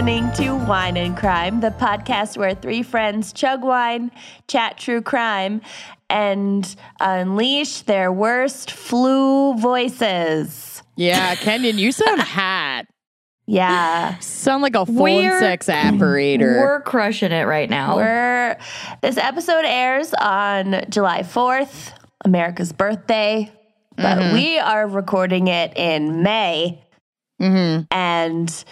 Listening to Wine and Crime, the podcast where three friends chug wine, chat true crime, and unleash their worst flu voices. Yeah, Kenyon, you sound hot. Yeah. Sound like a phone We're- sex operator. We're crushing it right now. We're this episode airs on July 4th, America's birthday, but Mm-hmm. we are recording it in May. And and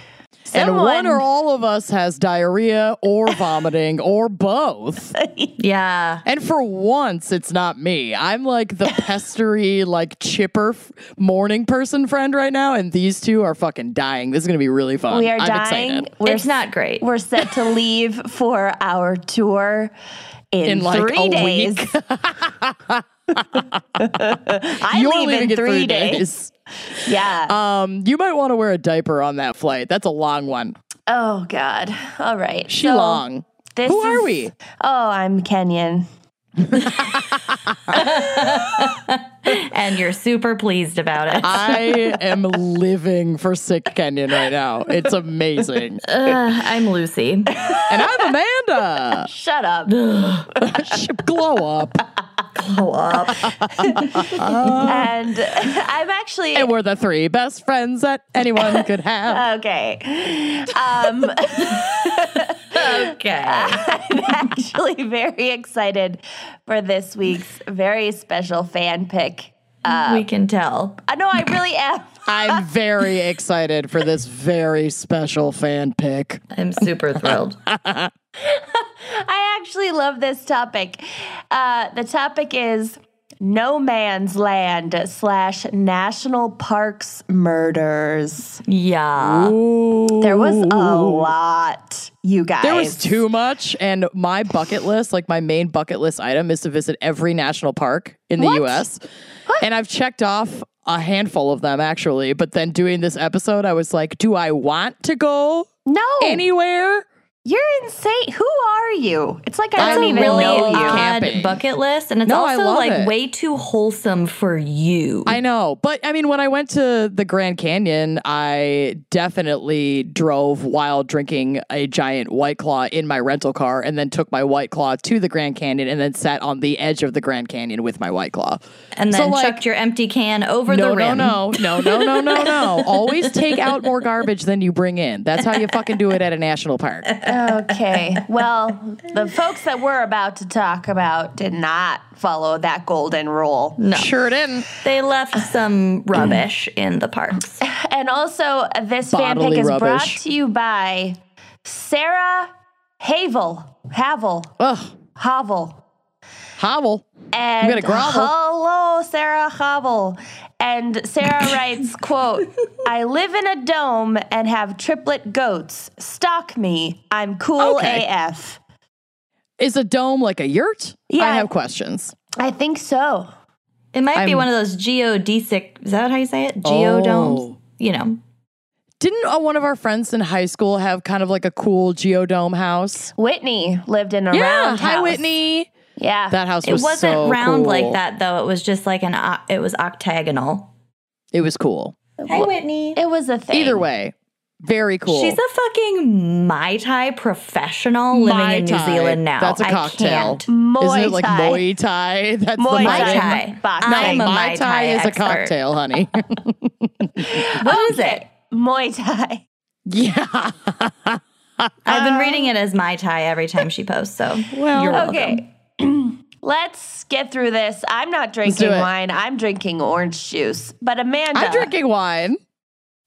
someone, one or all of us has diarrhea or vomiting or both. yeah. And for once, it's not me. I'm like the pestery, like chipper f- morning person friend right now, and these two are fucking dying. This is gonna be really fun. we are I'm dying. excited. We're it's not great. We're set to leave for our tour in, In, like, three a days. week. I You're leave leaving in three days. Yeah. Um, you might want to wear a diaper on that flight. That's a long one. oh God. All right. She So, long. This Who are is- we? Oh, I'm Kenyon. and you're super pleased about it. I am living for sick Kenyon right now. It's amazing. Uh, I'm Lucy. And I'm Amanda. Shut up. Glow up. Glow up. and I'm actually And we're the three best friends that anyone could have. okay. Um, Okay. I'm actually very excited for this week's very special fan pick. we can tell. I know I really am. I'm very excited for this very special fan pick. I'm super thrilled. I actually love this topic. Uh, the topic is no man's land slash national parks murders. Yeah. There was a lot, you guys. There was too much, and my bucket list, like my main bucket list item, is to visit every national park in the What? US. And I've checked off a handful of them actually, but then doing this episode, I was like, do I want to go No, anywhere? You're insane. Who are you? It's like I That's don't a even really know you. odd Camping. bucket list, and it's No, also like it. way too wholesome for you. I know, but I mean, when I went to the Grand Canyon, I definitely drove while drinking a giant White Claw in my rental car, and then took my White Claw to the Grand Canyon, and then sat on the edge of the Grand Canyon with my White Claw. and So, then like- chucked your empty can over No, the rim. no, no, no, no, no, no, no. Always take out more garbage than you bring in. That's how you fucking do it at a national park. Okay. Well, the folks that we're about to talk about did not follow that golden rule. No. Sure didn't. They left some rubbish in the parks. And also, this fan Bodily pick is brought to you by Sarah Havel. Havel. Ugh, Havel. hovel. And gonna grovel. hello, Sarah Havel. And Sarah writes, quote, I live in a dome and have triplet goats. Stalk me. I'm cool Okay. AF. Is a dome like a yurt? Yeah. I have questions. I think so. It might be I'm- one of those geodesic. Is that how you say it? Geodomes. Oh. You know. Didn't uh, one of our friends in high school have kind of like a cool geodome house? Whitney lived in a Yeah, round hi house. Whitney. Yeah. That house is so cool. It was wasn't so round cool. like that though. It was just like an. o- It was octagonal. It was cool. Hi, Whitney. it was a thing. Either way, very cool. She's a fucking Mai Tai professional living Mai in New Zealand now. That's a cocktail. can't. Muay Isn't it like Thai. Muay Thai? That's Muay the Mai Mai Tai. Boxing. No, I'm a Mai Mai Tai Tai is a cocktail, honey. What is it? Muay Thai. yeah. I've been reading it as Mai Tai every time she posts. So Well, you're welcome. Okay. Let's get through this. I'm not drinking wine. I'm drinking orange juice. But Amanda, I'm drinking wine.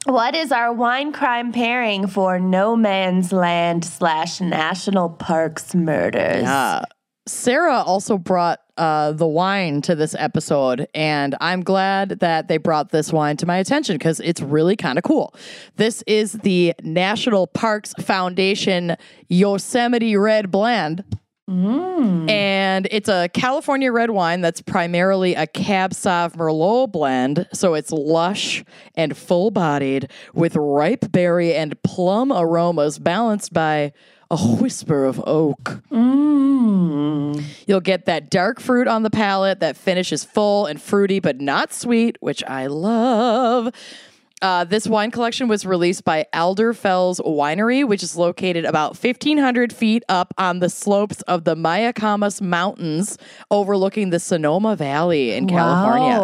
what is our wine crime pairing for No Man's Land slash National Parks murders? Uh, Sarah also brought uh, the wine to this episode, and I'm glad that they brought this wine to my attention because it's really kind of cool. This is the National Parks Foundation Yosemite Red Blend. Mm. And it's a California red wine that's primarily a Cab Sauv Merlot blend. So it's lush and full bodied with ripe berry and plum aromas balanced by a whisper of oak. Mm. You'll get that dark fruit on the palate that finishes full and fruity, but not sweet, which I love. Uh, this wine collection was released by Adler Fels Winery, which is located about 1,500 feet up on the slopes of the Mayacamas Mountains, overlooking the Sonoma Valley in California.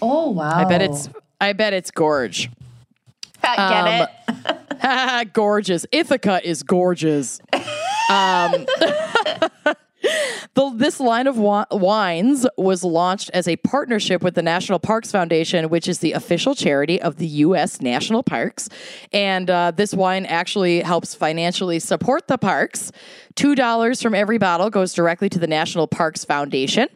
Oh wow. I bet it's I bet it's gorge. Get um, it? gorgeous. Ithaca is gorgeous. Um, the, this line of wi- wines was launched as a partnership with the National Parks Foundation, which is the official charity of the U.S. National Parks. And uh, this wine actually helps financially support the parks. $2 from every bottle goes directly to the National Parks Foundation.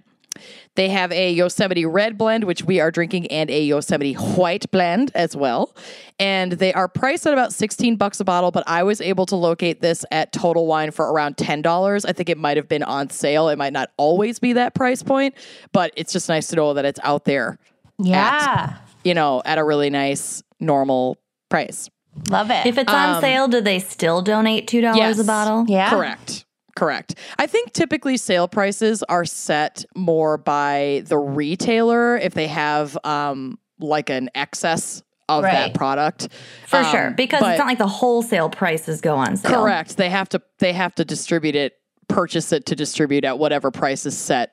They have a Yosemite red blend, which we are drinking, and a Yosemite white blend as well. And they are priced at about 16 bucks a bottle, but I was able to locate this at Total Wine for around $10. I think it might have been on sale. It might not always be that price point, but it's just nice to know that it's out there, Yeah. you know, at a really nice, normal price. Love it. If it's on um, sale, do they still donate $2 Yes. a bottle? yeah. Correct. Correct. I think typically sale prices are set more by the retailer if they have um like an excess of Right. that product. For Um, sure. Because it's not like the wholesale prices go on sale. Correct. They have to they have to distribute it, purchase it to distribute at whatever price is set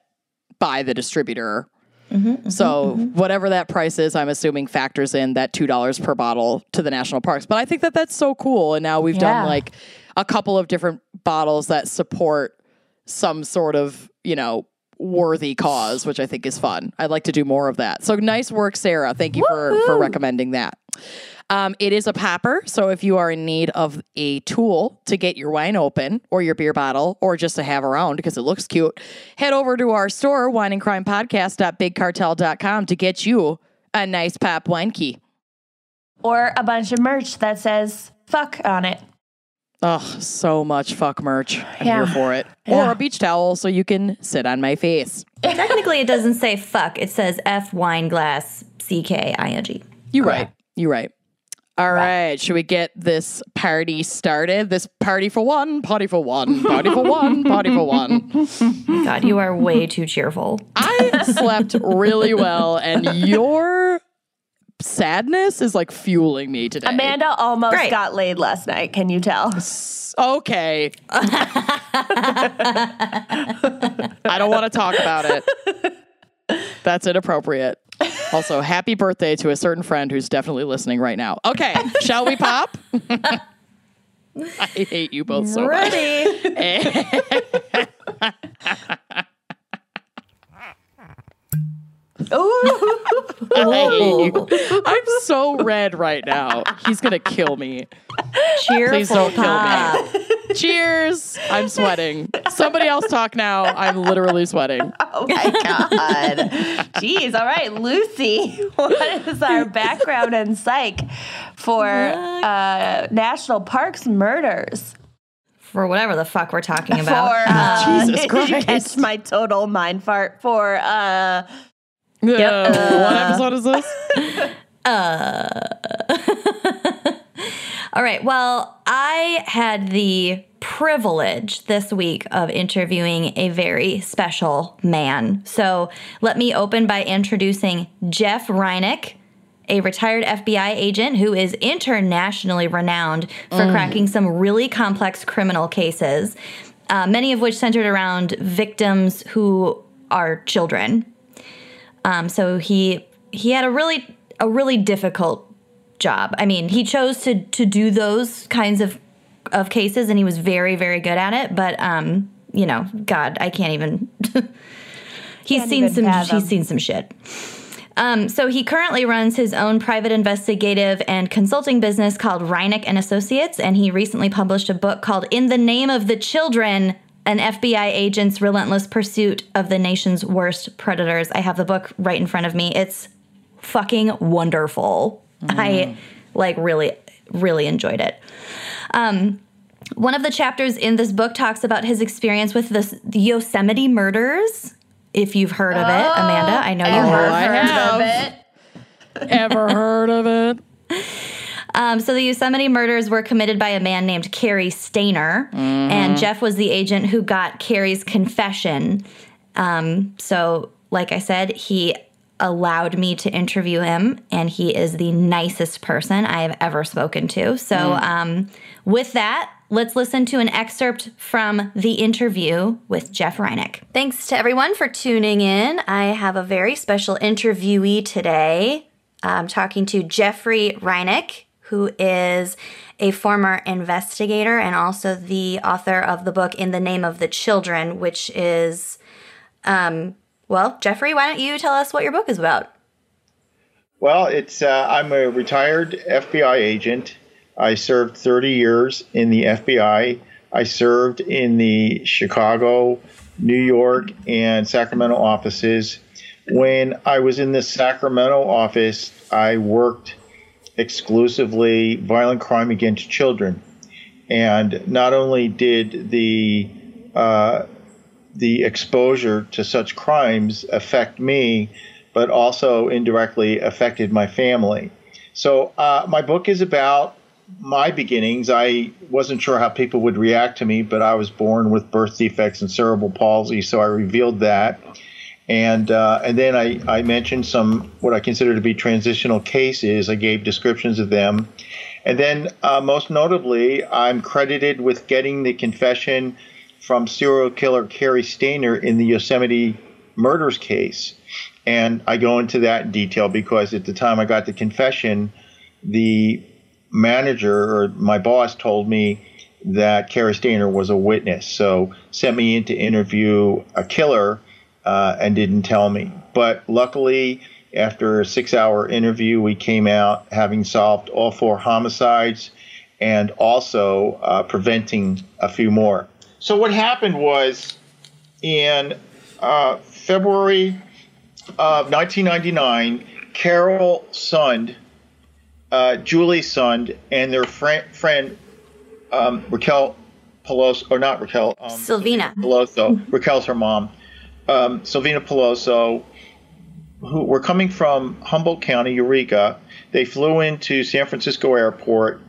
by the distributor. Mm-hmm, mm-hmm, so mm-hmm. whatever that price is, I'm assuming factors in that two dollars per bottle to the national parks. But I think that that's so cool. And now we've Yeah. done like a couple of different bottles that support some sort of you know worthy cause, which I think is fun. I'd like to do more of that. So nice work, Sarah. Thank you for for recommending that. Um, it is a popper, so if you are in need of a tool to get your wine open or your beer bottle or just to have around because it looks cute, head over to our store, wineandcrimepodcast.bigcartel.com to get you a nice pop wine key. Or a bunch of merch that says fuck on it. Oh, so much fuck merch. I'm Yeah. here for it. Or a beach towel so you can sit on my face. Technically, it doesn't say fuck. It says F wine glass C K I N G. You're right. You're right. All right. Should we get this party started? This party for one, party for one, party for one, party for one. God, you are way too cheerful. I slept really well, and your sadness is like fueling me today. Amanda almost Great. got laid last night. Can you tell? Okay. I don't want to talk about it. That's inappropriate. Also, happy birthday to a certain friend who's definitely listening right now. Okay, shall we pop? I hate you both so much. Ooh. I hate you. I'm so red right now. He's gonna kill me. Cheerful Please don't kill me. Cheers. I'm sweating. Somebody else talk now. I'm literally sweating. Oh my God. Jeez. All right, Lucy, what is our background and psych for uh, National Parks murders? For whatever the fuck we're talking For, about. uh, Jesus did you Christ. catch my total mind fart? For, uh, Uh, what episode is this? Uh. All right. Well, I had the privilege this week of interviewing a very special man. So let me open by introducing Jeff Rinek, a retired FBI agent who is internationally renowned for cracking some really complex criminal cases, uh, many of which centered around victims who are children. Um, so he he had a really a really difficult job. I mean, he chose to to do those kinds of of cases, and he was very very good at it. But um, you know, God, I can't even. he's Can't seen even some. fathom. He's seen some shit. Um, so he currently runs his own private investigative and consulting business called Rinek and Associates, and he recently published a book called "In the Name of the Children: An FBI Agent's Relentless Pursuit of the Nation's Worst Predators." I have the book right in front of me. It's fucking wonderful. I like really, really enjoyed it. Um, one of the chapters in this book talks about his experience with this, the Yosemite murders. If you've heard of it, Amanda, I know you Oh, have. I have. Ever heard of it? Um, so the Yosemite murders were committed by a man named Cary Stayner, and Jeff was the agent who got Cary's confession. Um, so, like I said, he allowed me to interview him, and he is the nicest person I have ever spoken to. So, um, with that, let's listen to an excerpt from the interview with Jeff Rinek. Thanks to everyone for tuning in. I have a very special interviewee today. I'm talking to Jeffrey Rinek, who is a former investigator and also the author of the book In the Name of the Children, which is, um, well, Jeffrey, why don't you tell us what your book is about? Well, it's uh, I'm a retired FBI agent. I served 30 years in the FBI. I served in the Chicago, New York, and Sacramento offices. When I was in the Sacramento office, I worked exclusively violent crime against children, and not only did the uh, the exposure to such crimes affect me, but also indirectly affected my family. So uh, my book is about my beginnings. I wasn't sure how people would react to me, but I was born with birth defects and cerebral palsy, so I revealed that. And uh, and then I, I mentioned some what I consider to be transitional cases. I gave descriptions of them, and then uh, most notably, I'm credited with getting the confession from serial killer Cary Stayner in the Yosemite murders case. And I go into that in detail because at the time I got the confession, the manager or my boss told me that Cary Stayner was a witness. So sent me in to interview a killer uh, and didn't tell me. But luckily, after a six hour interview, we came out having solved all four homicides and also uh, preventing a few more. So what happened was in uh, February of 1999, Carol Sund, uh, Juli Sund, and their friend, friend um, Raquel Pelosso, or not Raquel, um, Silvina. Pelosso. Raquel's her mom. Um, Silvina Pelosso, who were coming from Humboldt County, Eureka. They flew into San Francisco Airport,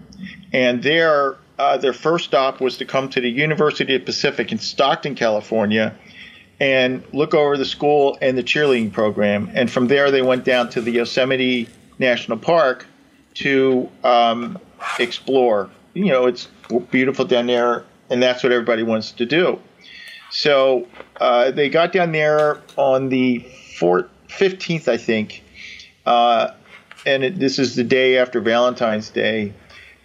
and there uh, their first stop was to come to the University of Pacific in Stockton, California, and look over the school and the cheerleading program. And from there, they went down to the Yosemite National Park to um, explore. You know, it's beautiful down there, and that's what everybody wants to do. So uh, they got down there on the fourth, 15th, I think, uh, and it, this is the day after Valentine's Day.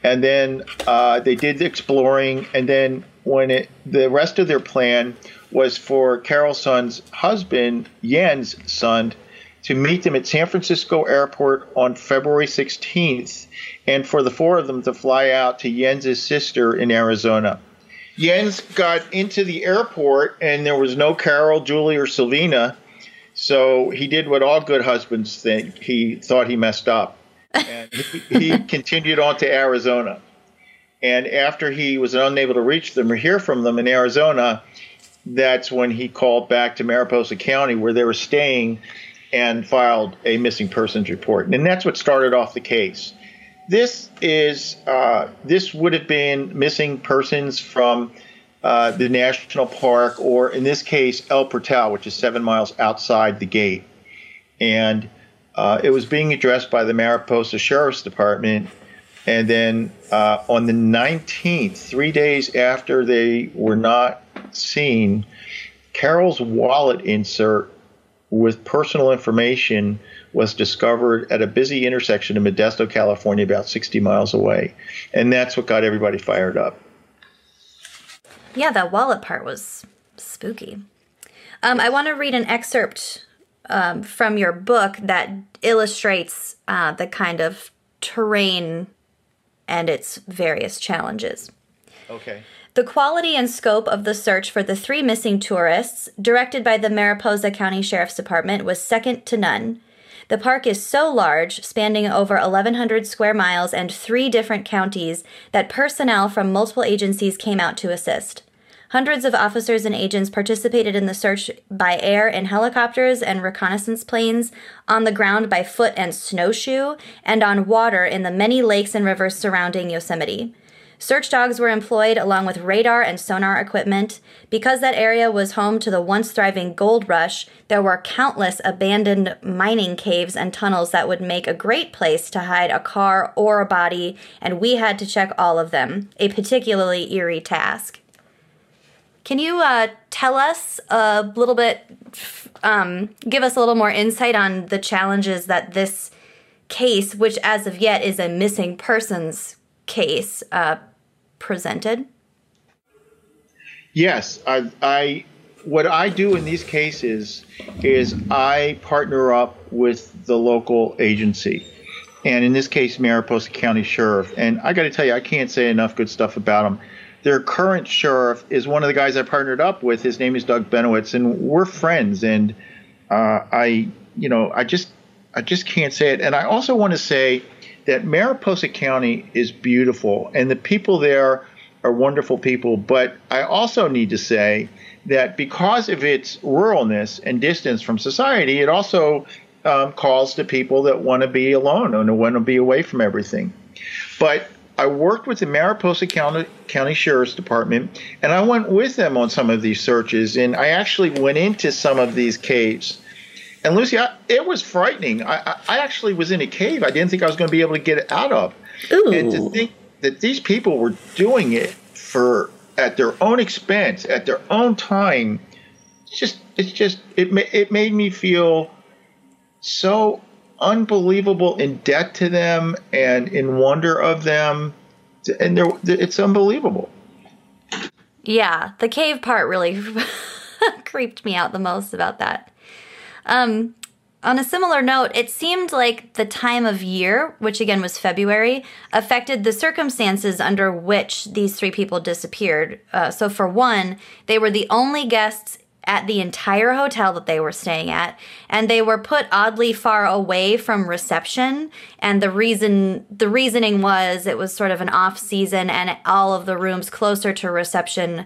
And then uh, they did the exploring, and then when it, the rest of their plan was for Carol Sund's husband, Jens Sund, to meet them at San Francisco Airport on February 16th, and for the four of them to fly out to Jens's sister in Arizona. Jens got into the airport, and there was no Carol, Julie, or Silvina. So he did what all good husbands think. He thought he messed up. And he, he continued on to Arizona. And after he was unable to reach them or hear from them in Arizona, that's when he called back to Mariposa County where they were staying and filed a missing persons report. And that's what started off the case. This is uh, this would have been missing persons from uh, the national park, or in this case, El Portal, which is seven miles outside the gate. And uh, it was being addressed by the Mariposa Sheriff's Department. And then uh, on the 19th, three days after they were not seen, Carol's wallet insert with personal information was discovered at a busy intersection in Modesto, California, about 60 miles away. And that's what got everybody fired up. Yeah, that wallet part was spooky. Um, I want to read an excerpt um, from your book that illustrates uh, the kind of terrain and its various challenges. Okay. The quality and scope of the search for the three missing tourists, directed by the Mariposa County Sheriff's Department, was second to none. The park is so large, spanning over 1,100 square miles and three different counties, that personnel from multiple agencies came out to assist. Hundreds of officers and agents participated in the search by air in helicopters and reconnaissance planes, on the ground by foot and snowshoe, and on water in the many lakes and rivers surrounding Yosemite. Search dogs were employed along with radar and sonar equipment. Because that area was home to the once thriving gold rush, there were countless abandoned mining caves and tunnels that would make a great place to hide a car or a body, and we had to check all of them, a particularly eerie task. Can you uh, tell us a little bit, um, give us a little more insight on the challenges that this case, which as of yet is a missing persons case, uh, presented? Yes, I, I what I do in these cases is I partner up with the local agency, and in this case, Mariposa County Sheriff. And I got to tell you, I can't say enough good stuff about them. Their current sheriff is one of the guys I partnered up with. His name is Doug Binnewies, and we're friends. And uh, I, you know, I just, I just can't say it. And I also want to say that Mariposa County is beautiful, and the people there are wonderful people. But I also need to say that because of its ruralness and distance from society, it also um, calls to people that want to be alone and want to be away from everything. But I worked with the Mariposa County, County Sheriff's Department, and I went with them on some of these searches. And I actually went into some of these caves. And Lucy, I, it was frightening. I, I, actually was in a cave I didn't think I was going to be able to get it out of. Ooh. And to think that these people were doing it for at their own expense, at their own time, it's just it's just it it made me feel so unbelievable in debt to them and in wonder of them, and they're, it's unbelievable. Yeah, the cave part really creeped me out the most about that. Um, on a similar note, it seemed like the time of year, which again was February, affected the circumstances under which these three people disappeared. Uh, so, for one, they were the only guests at the entire hotel that they were staying at and they were put oddly far away from reception and the reason the reasoning was it was sort of an off season and all of the rooms closer to reception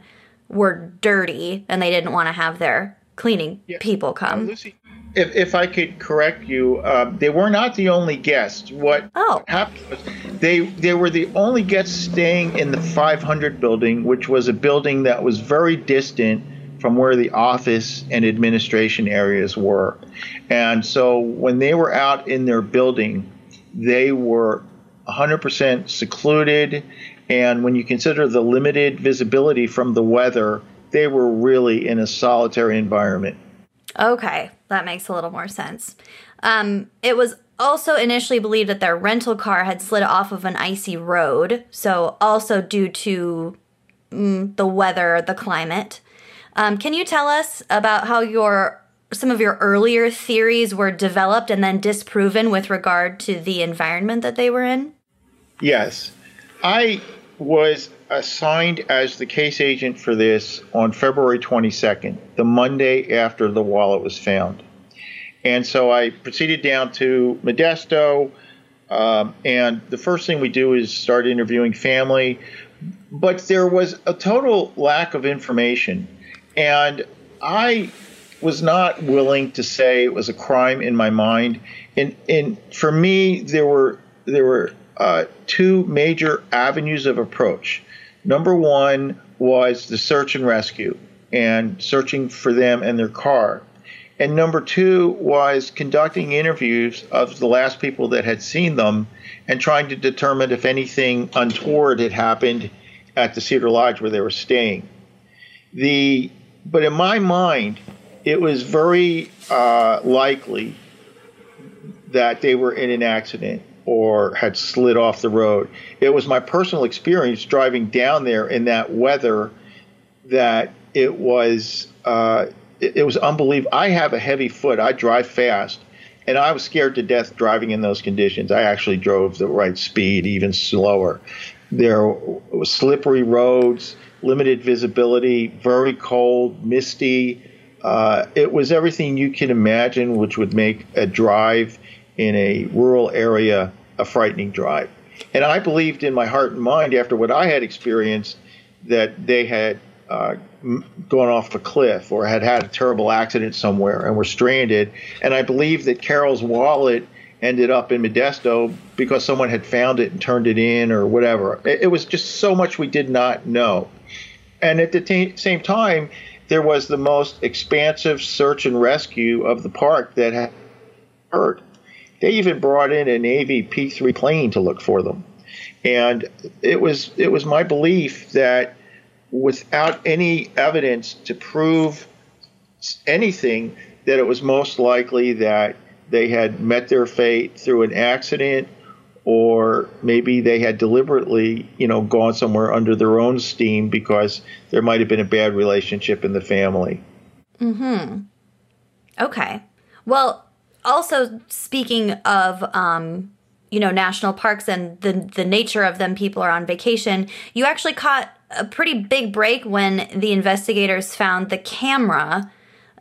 were dirty and they didn't want to have their cleaning yeah. people come Lucy, if, if I could correct you, uh, they were not the only guests. What oh. happened was they they were the only guests staying in the 500 building, which was a building that was very distant from where the office and administration areas were. And so when they were out in their building, they were 100% secluded. And when you consider the limited visibility from the weather, they were really in a solitary environment. Okay, that makes a little more sense. Um, it was also initially believed that their rental car had slid off of an icy road, so also due to mm, the weather, the climate. Um, can you tell us about how your some of your earlier theories were developed and then disproven with regard to the environment that they were in? Yes. I was assigned as the case agent for this on February 22nd, the Monday after the wallet was found. And so I proceeded down to Modesto, um, and the first thing we do is start interviewing family. But there was a total lack of information. And I was not willing to say it was a crime in my mind. And, and for me, there were there were uh, two major avenues of approach. Number one was the search and rescue and searching for them and their car. And number two was conducting interviews of the last people that had seen them and trying to determine if anything untoward had happened at the Cedar Lodge where they were staying. The but in my mind, it was very uh, likely that they were in an accident or had slid off the road. It was my personal experience driving down there in that weather that it was uh, it, it was unbelievable. I have a heavy foot. I drive fast, and I was scared to death driving in those conditions. I actually drove the right speed, even slower. There were slippery roads limited visibility, very cold, misty. Uh, it was everything you can imagine, which would make a drive in a rural area a frightening drive. And I believed in my heart and mind, after what I had experienced, that they had uh, gone off a cliff or had had a terrible accident somewhere and were stranded. And I believed that Carol's wallet ended up in Modesto because someone had found it and turned it in or whatever. It, it was just so much we did not know. And at the t- same time, there was the most expansive search and rescue of the park that had. They even brought in a Navy P-3 plane to look for them, and it was it was my belief that without any evidence to prove anything, that it was most likely that they had met their fate through an accident or maybe they had deliberately, you know, gone somewhere under their own steam because there might have been a bad relationship in the family. Hmm. Okay. Well, also speaking of, um, you know, national parks and the the nature of them, people are on vacation. You actually caught a pretty big break when the investigators found the camera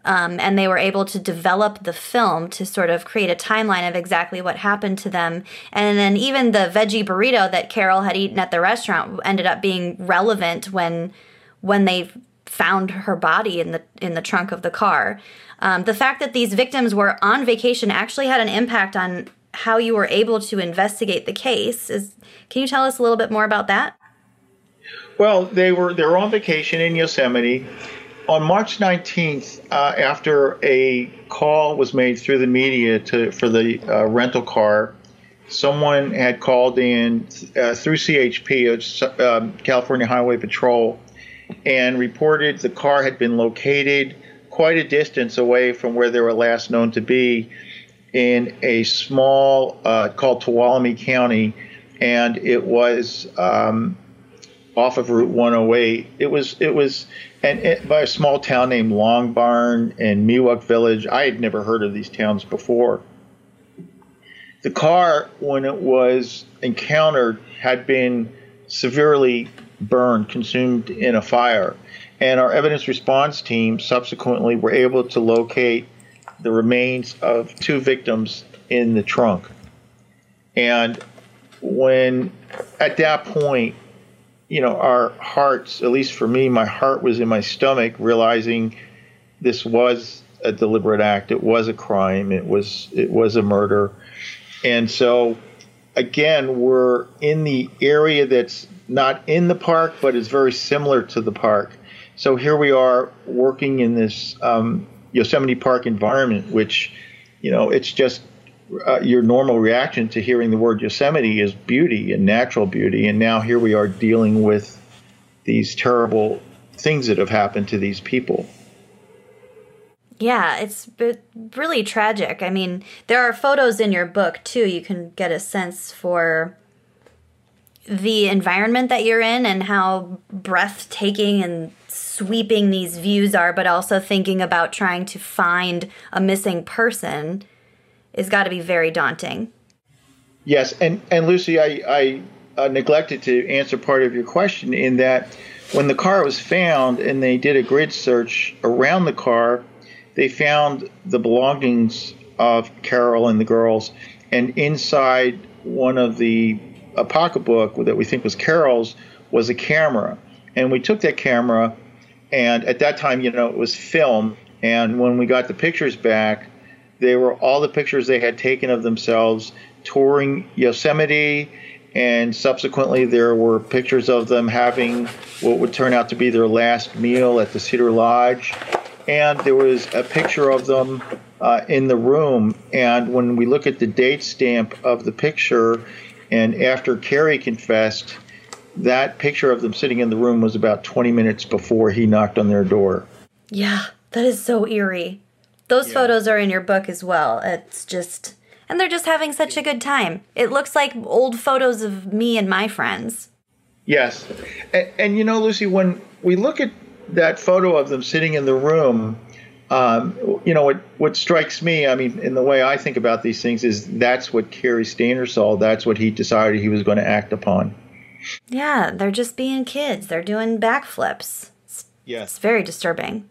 um, and they were able to develop the film to sort of create a timeline of exactly what happened to them. And then even the veggie burrito that Carol had eaten at the restaurant ended up being relevant when when they found her body in the in the trunk of the car. Um, the fact that these victims were on vacation actually had an impact on how you were able to investigate the case. Is can you tell us a little bit more about that? Well, they were they were on vacation in Yosemite on March 19th, uh, after a call was made through the media to for the uh, rental car, someone had called in uh, through CHP, um, California Highway Patrol, and reported the car had been located quite a distance away from where they were last known to be in a small uh, called Tuolumne County, and it was um, off of Route 108. It was it was and it, by a small town named Long Barn and Mi-Wuk Village. I had never heard of these towns before. The car, when it was encountered, had been severely burned, consumed in a fire, and our evidence response team subsequently were able to locate the remains of two victims in the trunk. And when at that point you know, our hearts, at least for me, my heart was in my stomach, realizing this was a deliberate act. It was a crime. It was it was a murder, and so again, we're in the area that's not in the park, but is very similar to the park. So here we are working in this um, Yosemite Park environment, which, you know, it's just uh, your normal reaction to hearing the word Yosemite is beauty and natural beauty, and now here we are dealing with these terrible things that have happened to these people. Yeah, it's really tragic. I mean, there are photos in your book too. You can get a sense for the environment that you're in and how breathtaking and sweeping these views are, but also thinking about trying to find a missing person is got to be very daunting. Yes, and and Lucy, I, I uh, neglected to answer part of your question in that when the car was found and they did a grid search around the car, they found the belongings of Carol and the girls, and inside one of the a pocketbook that we think was Carol's was a camera, and we took that camera, and at that time, you know, it was film, and when we got the pictures back, they were all the pictures they had taken of themselves touring Yosemite, and subsequently there were pictures of them having what would turn out to be their last meal at the Cedar Lodge. And there was a picture of them uh, in the room. And when we look at the date stamp of the picture, and after Cary confessed, that picture of them sitting in the room was about 20 minutes before he knocked on their door. Yeah, that is so eerie. Those yeah. photos are in your book as well. It's just, and they're just having such a good time. It looks like old photos of me and my friends. Yes. And, and you know, Lucy, when we look at that photo of them sitting in the room, um, you know, what, what strikes me, I mean, in the way I think about these things, is that's what Cary Stayner saw. That's what he decided he was going to act upon. Yeah, they're just being kids. They're doing backflips. Yes. It's very disturbing.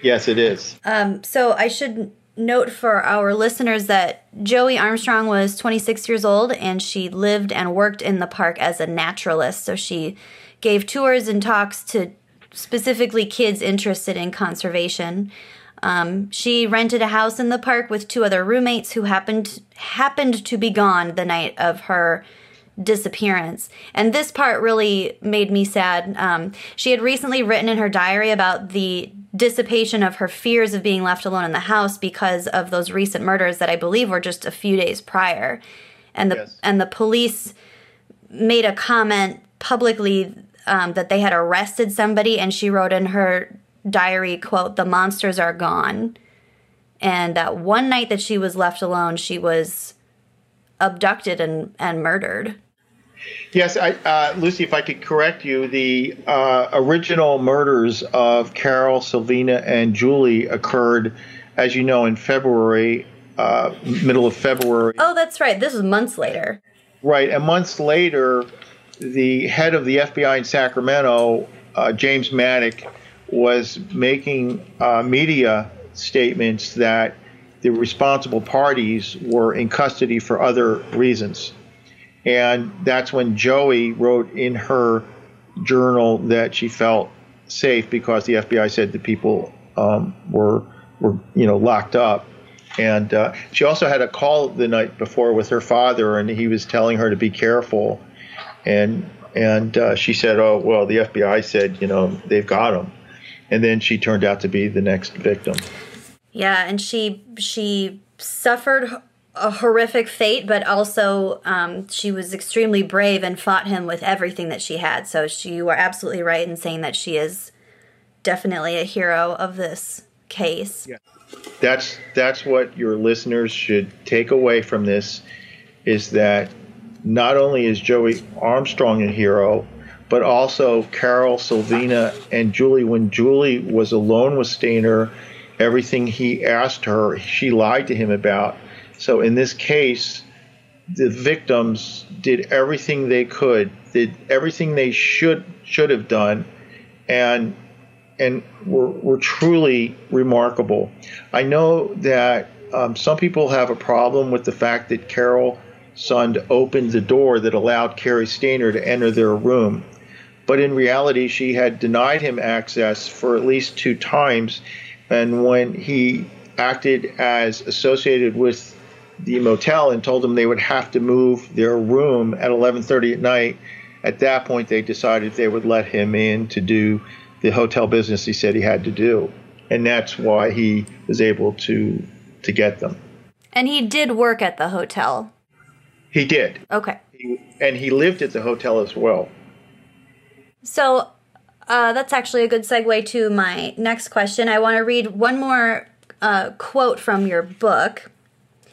Yes, it is. Um, so I should note for our listeners that Joie Armstrong was 26 years old and she lived and worked in the park as a naturalist. So she gave tours and talks to specifically kids interested in conservation. Um, she rented a house in the park with two other roommates who happened happened to be gone the night of her disappearance. And this part really made me sad. Um, she had recently written in her diary about the dissipation of her fears of being left alone in the house because of those recent murders that I believe were just a few days prior. And the Yes. and the police made a comment publicly um, that they had arrested somebody, and she wrote in her diary, "quote The monsters are gone." And that one night that she was left alone, she was abducted and and murdered. Yes, I, uh, Lucy, if I could correct you, the uh, original murders of Carol, Silvina, and Julie occurred, as you know, in February, uh, middle of February. Oh, that's right. This was months later. Right. And months later, the head of the FBI in Sacramento, uh, James Maddock, was making uh, media statements that the responsible parties were in custody for other reasons. And that's when Joie wrote in her journal that she felt safe because the FBI said the people um, were were you know locked up. And uh, she also had a call the night before with her father, and he was telling her to be careful. And and uh, she said, "Oh well, the FBI said you know they've got him." And then she turned out to be the next victim. Yeah, and she she suffered a horrific fate, but also um, she was extremely brave and fought him with everything that she had. So she, you are absolutely right in saying that she is definitely a hero of this case. Yeah. That's that's what your listeners should take away from this is that not only is Joie Armstrong a hero, but also Carol, Silvina, and Julie. When Julie was alone with Stayner, everything he asked her, she lied to him about. So in this case, the victims did everything they could, did everything they should should have done, and and were, were truly remarkable. I know that um, some people have a problem with the fact that Carol Sund opened the door that allowed Cary Stayner to enter their room. But in reality, she had denied him access for at least two times. And when he acted as associated with the motel and told them they would have to move their room at 11:30 at night, at that point they decided they would let him in to do the hotel business he said he had to do, and that's why he was able to to get them. And he did work at the hotel. He did, Okay. he, and he lived at the hotel as well. So uh, that's actually a good segue to my next question. I want to read one more uh, quote from your book. It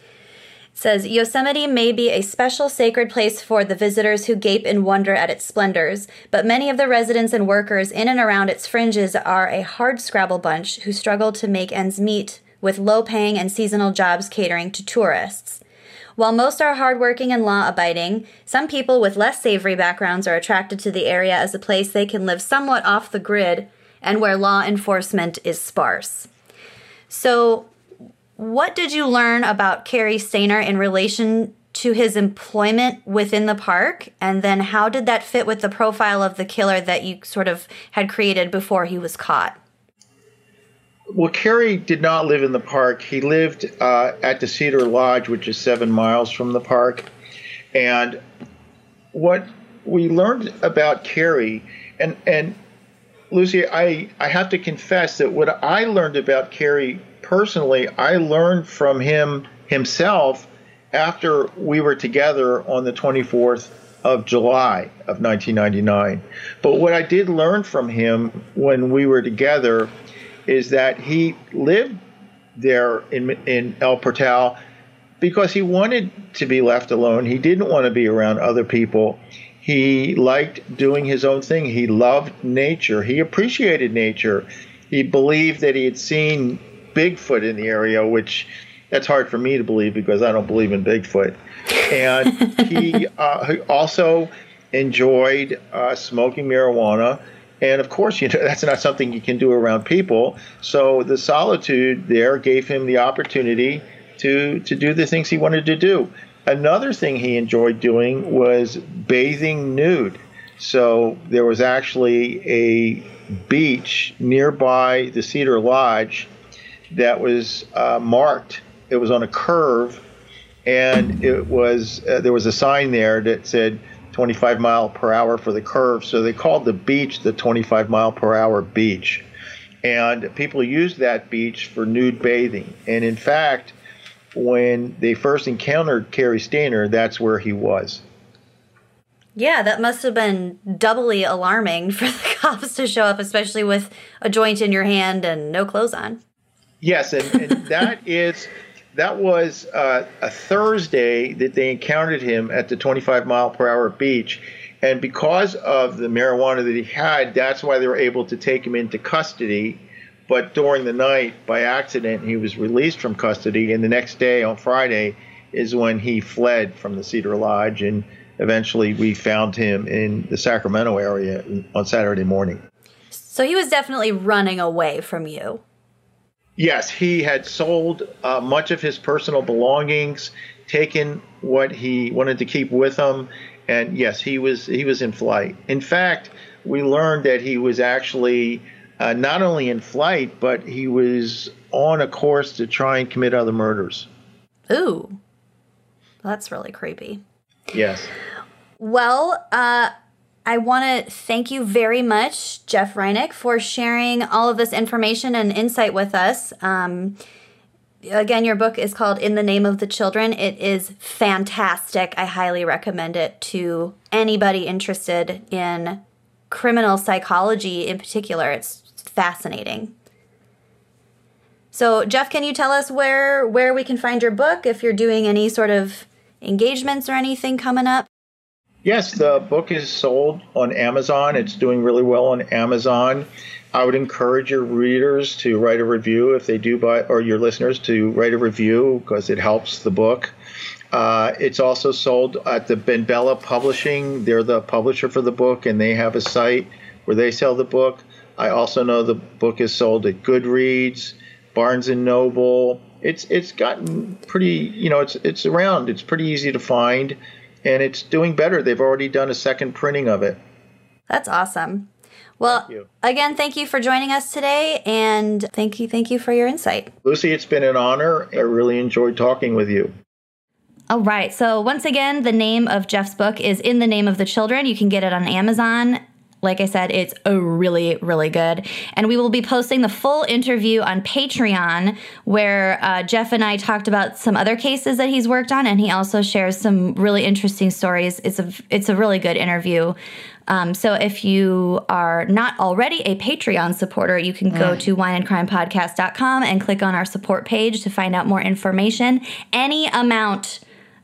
says Yosemite may be a special sacred place for the visitors who gape in wonder at its splendors, but many of the residents and workers in and around its fringes are a hard scrabble bunch who struggle to make ends meet with low paying and seasonal jobs catering to tourists. While most are hardworking and law abiding, some people with less savory backgrounds are attracted to the area as a place they can live somewhat off the grid and where law enforcement is sparse. So, what did you learn about Cary Stayner in relation to his employment within the park? And then, how did that fit with the profile of the killer that you sort of had created before he was caught? Well, Cary did not live in the park. He lived uh, at the Cedar Lodge, which is seven miles from the park. And what we learned about Cary, and and Lucy, I I have to confess that what I learned about Cary personally, I learned from him himself after we were together on the 24th of July of 1999. But what I did learn from him when we were together is that he lived there in in El Portal because he wanted to be left alone. He didn't want to be around other people. He liked doing his own thing. He loved nature. He appreciated nature. He believed that he had seen Bigfoot in the area, which that's hard for me to believe because I don't believe in Bigfoot. And he, uh, he also enjoyed uh, smoking marijuana And of course, you know that's not something you can do around people. So the solitude there gave him the opportunity to to do the things he wanted to do. Another thing he enjoyed doing was bathing nude. So there was actually a beach nearby the Cedar Lodge that was uh, marked. It was on a curve, and it was uh, there was a sign there that said 25 mile per hour for the curve. So they called the beach the 25 mile per hour beach, and people used that beach for nude bathing. And in fact, when they first encountered Cary Stayner, that's where he was. Yeah, that must have been doubly alarming for the cops to show up, especially with a joint in your hand and no clothes on. Yes, and, and that is that was uh, a Thursday that they encountered him at the 25 mile per hour beach, and because of the marijuana that he had, that's why they were able to take him into custody. But during the night, by accident, he was released from custody, and the next day, on Friday, is when he fled from the Cedar Lodge, and eventually we found him in the Sacramento area on Saturday morning. So he was definitely running away from you. Yes, he had sold uh, much of his personal belongings, taken what he wanted to keep with him, and yes, he was he was in flight. In fact, we learned that he was actually uh, not only in flight, but he was on a course to try and commit other murders. Ooh, that's really creepy. Yes. Well, uh, I want to thank you very much, Jeff Rinek, for sharing all of this information and insight with us. Um, again, your book is called In the Name of the Children. It is fantastic. I highly recommend it to anybody interested in criminal psychology in particular. It's fascinating. So, Jeff, can you tell us where where we can find your book if you're doing any sort of engagements or anything coming up? Yes, the book is sold on Amazon. It's doing really well on Amazon. I would encourage your readers to write a review if they do buy, or your listeners to write a review because it helps the book. Uh, it's also sold at the BenBella Publishing. They're the publisher for the book, and they have a site where they sell the book. I also know the book is sold at Goodreads, Barnes and Noble. It's it's gotten pretty, you know, it's it's around. It's pretty easy to find and it's doing better. They've already done a second printing of it. That's awesome. Well, thank again, thank you for joining us today, and thank you, thank you for your insight. Lucy, it's been an honor. I really enjoyed talking with you. All right. So, once again, the name of Jeff's book is In the Name of the Children. You can get it on Amazon. Like I said, it's a really, really good. And we will be posting the full interview on Patreon, where uh, Jeff and I talked about some other cases that he's worked on, and he also shares some really interesting stories. It's a it's a really good interview. Um, so if you are not already a Patreon supporter, you can go mm. to wineandcrimepodcast.com and click on our support page to find out more information. Any amount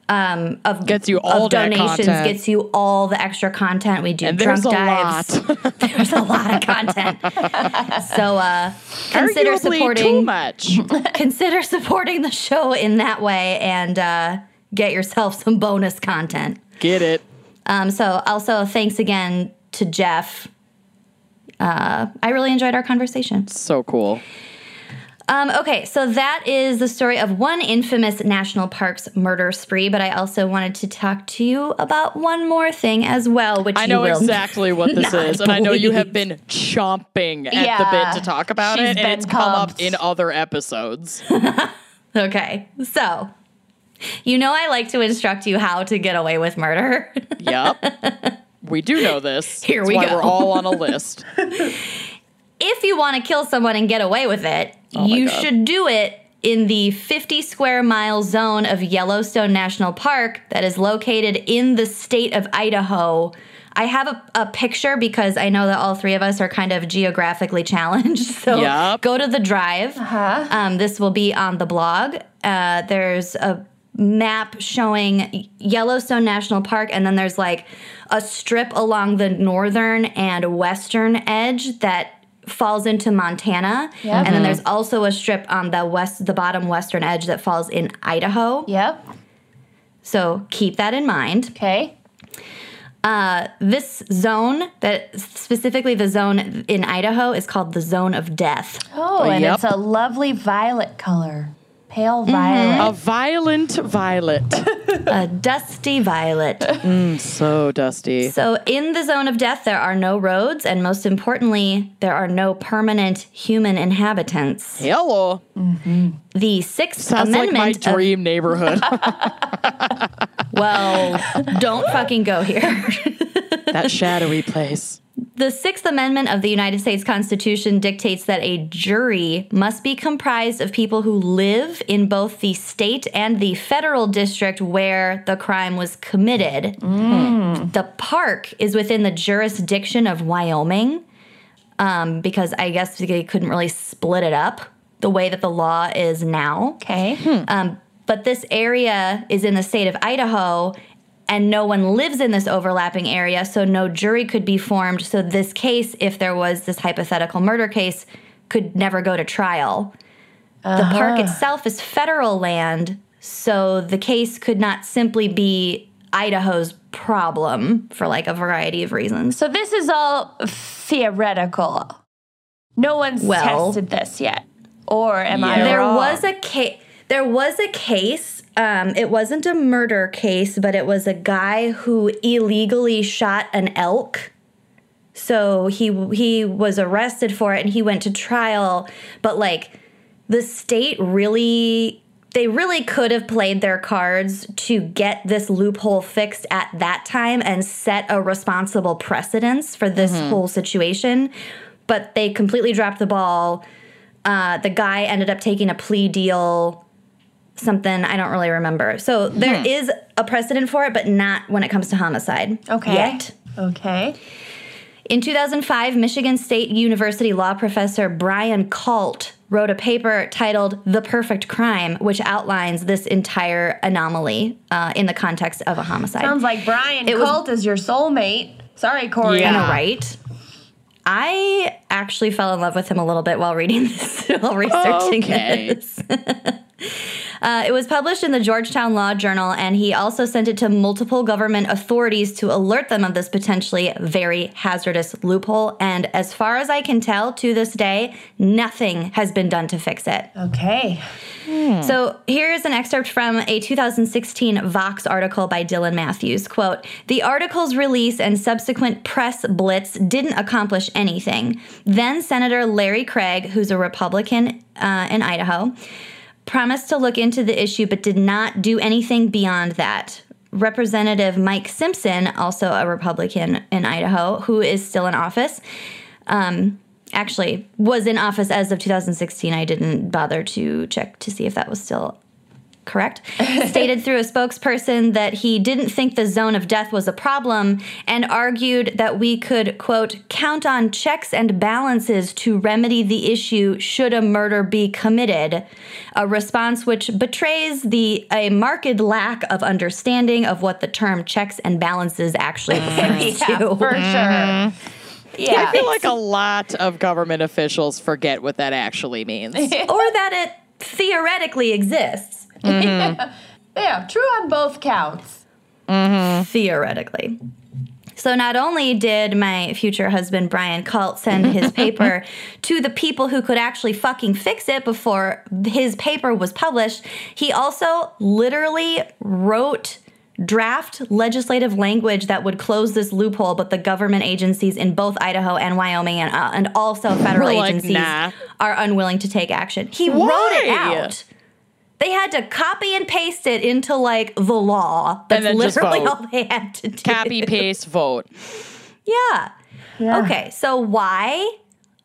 um, of gets you all of donations gets you all the extra content. We do and drunk dives. there's a lot of content. so uh, consider Arguably supporting too much. consider supporting the show in that way and uh, get yourself some bonus content. Get it. Um, so also thanks again to Jeff. Uh, I really enjoyed our conversation. So cool. Um, okay, so that is the story of one infamous national parks murder spree, but I also wanted to talk to you about one more thing as well, which I know exactly what this is, and I know you have been chomping at Yeah, the bit to talk about it, and it's come up in other episodes. Okay, so you know I like to instruct you how to get away with murder. yep. We do know this. Here That's we why go. We're all on a list. if you want to kill someone and get away with it, Oh you God. should do it in the 50 square mile zone of Yellowstone National Park that is located in the state of Idaho. I have a, a picture because I know that all three of us are kind of geographically challenged. So Yup. go to the drive. Um, this will be on the blog. Uh, there's a map showing Yellowstone National Park, and then there's like a strip along the northern and western edge that falls into Montana. Yep. And then there's also a strip on the west the bottom western edge that falls in Idaho. Yep. So keep that in mind. Okay. Uh, this zone, that specifically the zone in Idaho, is called the Zone of Death. Oh, and Yep. it's a lovely violet color. Pale mm-hmm. violet. A violent violet. A dusty violet. Mm, so dusty. So, in the zone of death, there are no roads, and most importantly, there are no permanent human inhabitants. Hello. Mm-hmm. The Sixth Sounds like my Amendment. of- dream neighborhood. well, don't fucking go here. that shadowy place. The Sixth Amendment of the United States Constitution dictates that a jury must be comprised of people who live in both the state and the federal district where the crime was committed. The park is within the jurisdiction of Wyoming um, because I guess they couldn't really split it up the way that the law is now. okay. Um, but this area is in the state of Idaho, and no one lives in this overlapping area, so no jury could be formed. So, this case, if there was this hypothetical murder case, could never go to trial. The uh-huh. park itself is federal land, so the case could not simply be Idaho's problem for like a variety of reasons. So this is all theoretical. No one's Well- tested this yet. Or am I Yeah. there wrong? was a case there was a case um, it wasn't a murder case but it was a guy who illegally shot an elk. So he he was arrested for it and he went to trial. But like the state really they really could have played their cards to get this loophole fixed at that time and set a responsible precedence for this whole situation. But they completely dropped the ball. Uh, the guy ended up taking a plea deal something i don't really remember so there is a precedent for it but not when it comes to homicide Okay. yet Okay. in 2005 michigan state university law professor brian Kalt wrote a paper titled the perfect crime which outlines this entire anomaly uh, in the context of a homicide Sounds like Brian It was- is your soulmate. Sorry, Corey. Yeah. I know, right? I actually fell in love with him a little bit while reading this, while researching Okay. this. uh, it was published in the Georgetown Law Journal, and he also sent it to multiple government authorities to alert them of this potentially very hazardous loophole. And as far as I can tell, to this day, nothing has been done to fix it. Okay. So here's an excerpt from a 2016 Vox article by Dylan Matthews. Quote, the article's release and subsequent press blitz didn't accomplish anything. Then Senator Larry Craig, who's a Republican uh, in Idaho, promised to look into the issue but did not do anything beyond that. Representative Mike Simpson, also a Republican in Idaho, who is still in office, um, actually was in office as of 2016. I didn't bother to check to see if that was still correct. stated through a spokesperson that he didn't think the zone of death was a problem and argued that we could, quote, count on checks and balances to remedy the issue should a murder be committed. A response which betrays the a marked lack of understanding of what the term checks and balances actually mm. refers Yeah, to. for sure. Yeah. I feel like a lot of government officials forget what that actually means. or that it theoretically exists. yeah, true on both counts. theoretically. So not only did my future husband Brian Kalt send his paper to the people who could actually fucking fix it before his paper was published, he also literally wrote draft legislative language that would close this loophole but the government agencies in both Idaho and Wyoming and, uh, and also federal like, agencies nah. are unwilling to take action. He wrote it out. They had to copy and paste it into like the law. That's then literally all they had to do. Copy, paste, vote. Yeah. Okay, so why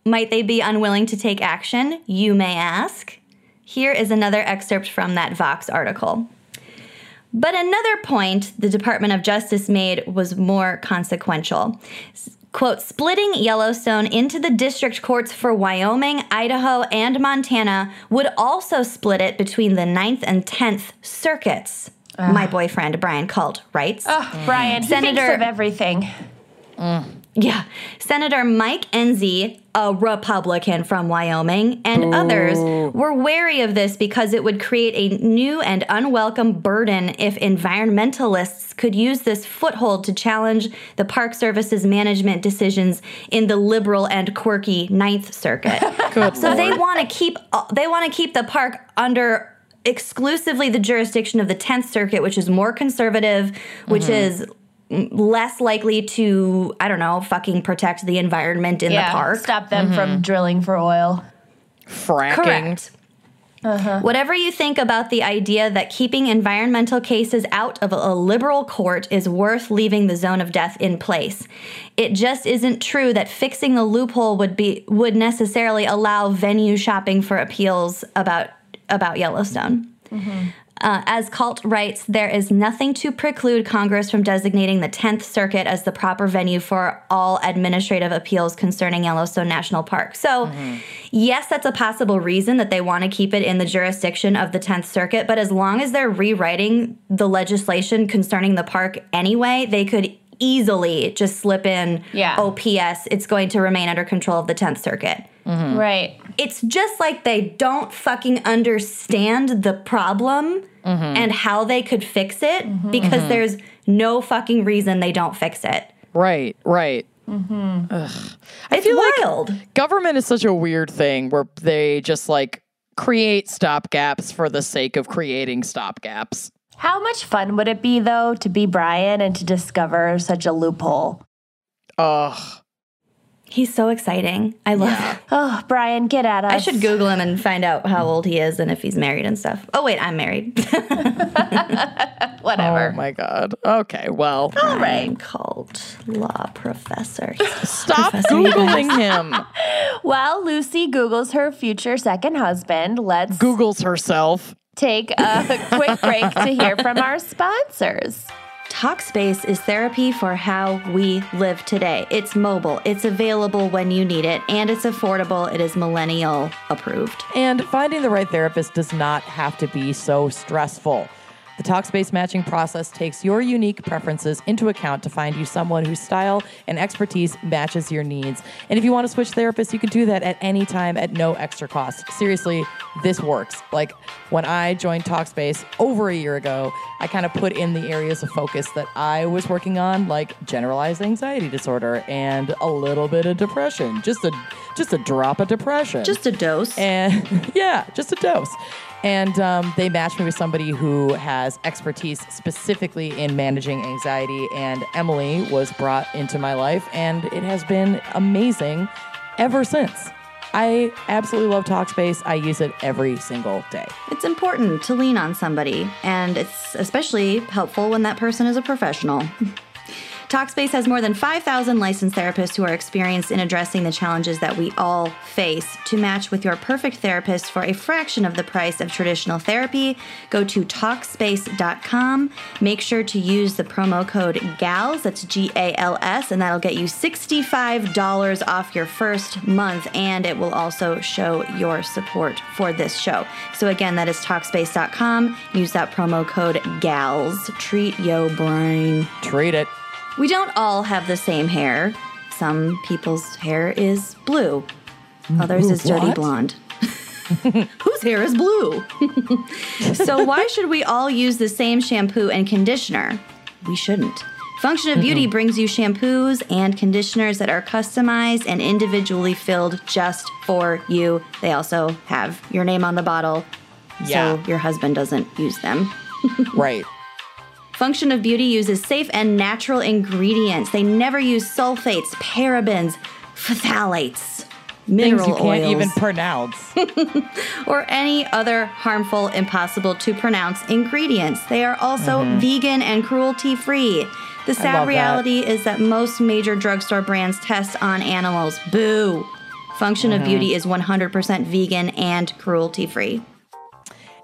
might they be unwilling to take action? You may ask. Here is another excerpt from that Vox article. But another point the Department of Justice made was more consequential. S- Quote, splitting Yellowstone into the district courts for Wyoming, Idaho, and Montana would also split it between the 9th and 10th circuits. My boyfriend, Brian Kalt, writes. Ugh, Brian, he Senator- thinks of everything. Mm. Yeah. Senator Mike Enzi, a Republican from Wyoming, and others were wary of this because it would create a new and unwelcome burden if environmentalists could use this foothold to challenge the Park Service's management decisions in the liberal and quirky Ninth Circuit. So they want to keep uh, they want to keep the park under exclusively the jurisdiction of the 10th circuit which is more conservative which Mm-hmm. is less likely to i don't know fucking protect the environment in the park Stop them from mm-hmm. drilling for oil. Fracking. correct uh-huh. Whatever you think about the idea that keeping environmental cases out of a liberal court is worth leaving the zone of death in place. It just isn't true that fixing the loophole would be would necessarily allow venue shopping for appeals about about Yellowstone. Mm-hmm. Uh, as Kalt writes, there is nothing to preclude Congress from designating the 10th Circuit as the proper venue for all administrative appeals concerning Yellowstone National Park. So, yes, that's a possible reason that they want to keep it in the jurisdiction of the 10th Circuit, but as long as they're rewriting the legislation concerning the park anyway, they could easily just slip in Yeah. OPS. It's going to remain under control of the 10th Circuit Right. It's just like they don't fucking understand the problem mm-hmm. and how they could fix it because mm-hmm. there's no fucking reason they don't fix it. Right, right. Mm-hmm. It's feel like- wild. Government is such a weird thing where they just like create stopgaps for the sake of creating stopgaps. How much fun would it be, though, to be Brian and to discover such a loophole? Ugh. He's so exciting. I love it. Oh, Brian, get at us. I should Google him and find out how old he is and if he's married and stuff. Oh, wait, I'm married. Whatever. Oh my god. Okay, well, All right. Kalt law professor. stop Professor, googling him. While Lucy Googles her future second husband. Let's Googles herself. take a quick break to hear from our sponsors. Talkspace is therapy for how we live today. It's mobile, it's available when you need it, and it's affordable. It is millennial approved. And finding the right therapist does not have to be so stressful. The Talkspace matching process takes your unique preferences into account to find you someone whose style and expertise matches your needs. And if you want to switch therapists, you can do that at any time at no extra cost. Seriously, this works. Like when I joined Talkspace over a year ago, I kind of put in the areas of focus that I was working on, like generalized anxiety disorder and a little bit of depression. Just a just a drop of depression Just a dose. and yeah, just a dose. And um, they matched me with somebody who has expertise specifically in managing anxiety. And Emily was brought into my life, and it has been amazing ever since. I absolutely love Talkspace. I use it every single day. It's important to lean on somebody, and it's especially helpful when that person is a professional. Talkspace has more than 5,000 licensed therapists who are experienced in addressing the challenges that we all face. To match with your perfect therapist for a fraction of the price of traditional therapy, go to Talkspace.com. Make sure to use the promo code GALS, that's G A L S, and that'll get you $65 off your first month, and it will also show your support for this show. So, again, that is Talkspace.com. Use that promo code GALS. Treat yo brain. Treat it. We don't all have the same hair. Some people's hair is blue, mm, others is dirty what? blonde. Whose hair is blue? so, why should we all use the same shampoo and conditioner? We shouldn't. Function of Beauty brings you shampoos and conditioners that are customized and individually filled just for you. They also have your name on the bottle Yeah. so your husband doesn't use them. Right. Function of Beauty uses safe and natural ingredients. They never use sulfates, parabens, phthalates, mineral Things you can't oils, even pronounce. or any other harmful, impossible to pronounce ingredients. They are also mm-hmm. vegan and cruelty free. The sad reality is that most major drugstore brands test on animals. Boo! Function of mm-hmm. Beauty is 100% vegan and cruelty free.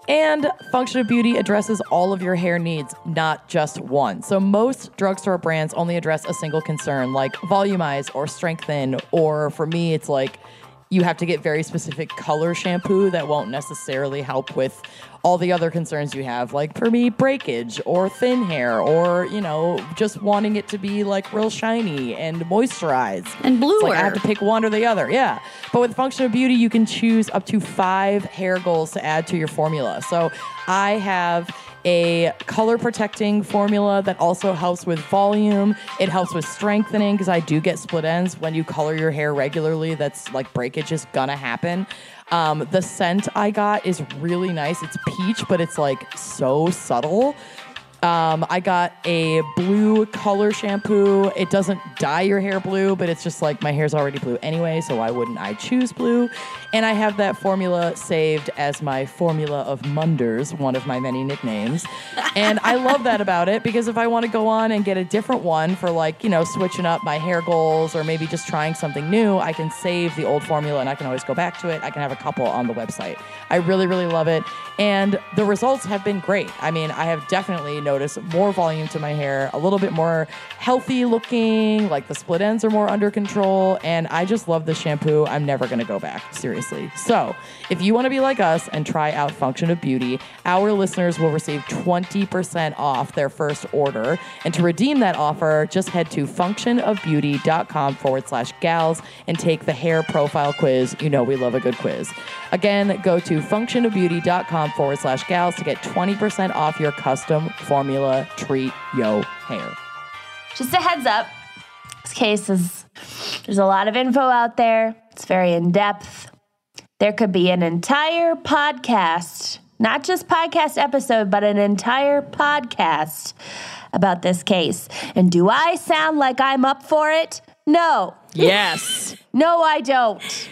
And Function of Beauty addresses all of your hair needs, not just one. So most drugstore brands only address a single concern, like volumize or strengthen, or for me, it's like you have to get very specific color shampoo that won't necessarily help with all the other concerns you have, like for me, breakage or thin hair, or you know, just wanting it to be like real shiny and moisturized. And It's like I have to pick one or the other. Yeah. But with Function of Beauty, you can choose up to five hair goals to add to your formula. So I have a color protecting formula that also helps with volume. It helps with strengthening because I do get split ends when you color your hair regularly. That's like breakage is gonna happen. Um, the scent I got is really nice. It's peach, but it's like so subtle. Um, I got a blue color shampoo. It doesn't dye your hair blue, but it's just like my hair's already blue anyway, so why wouldn't I choose blue? And I have that formula saved as my formula of Munders, one of my many nicknames. And I love that about it because if I want to go on and get a different one for like, you know, switching up my hair goals or maybe just trying something new, I can save the old formula and I can always go back to it. I can have a couple on the website. I really, really love it. And the results have been great. I mean, I have definitely noticed more volume to my hair, a little bit more healthy looking, like the split ends are more under control. And I just love the shampoo. I'm never going to go back, seriously. So if you want to be like us and try out Function of Beauty, our listeners will receive 20% off their first order. And to redeem that offer, just head to functionofbeauty.com forward slash gals and take the hair profile quiz. You know, we love a good quiz. Again, go to functionofbeauty.com forward slash gals to get 20% off your custom formula treat yo hair. Just a heads up. This case is there's a lot of info out there. It's very in depth. There could be an entire podcast, not just podcast episode, but an entire podcast about this case. And do I sound like I'm up for it? No. Yes. No, I don't.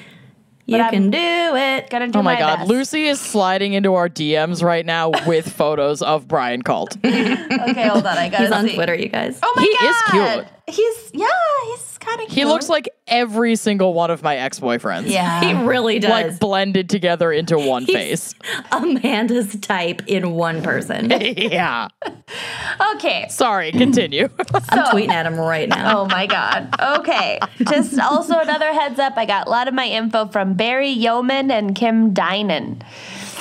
You I'm- can do it. Gonna do Oh my, God. best. Lucy is sliding into our DMs right now with photos of Brian Kalt. Okay, hold on. I gotta He's on see. Twitter, you guys. Oh my He is cute. He's yeah, he's kind of cute. He looks like every single one of my ex boyfriends. yeah. He really does. Like blended together into one face. Amanda's type in one person. yeah. okay. Sorry, continue. I'm tweeting at him right now. Oh my God. Okay. Just also another heads up. I got a lot of my info from Barry Yeoman and Kim Dinan.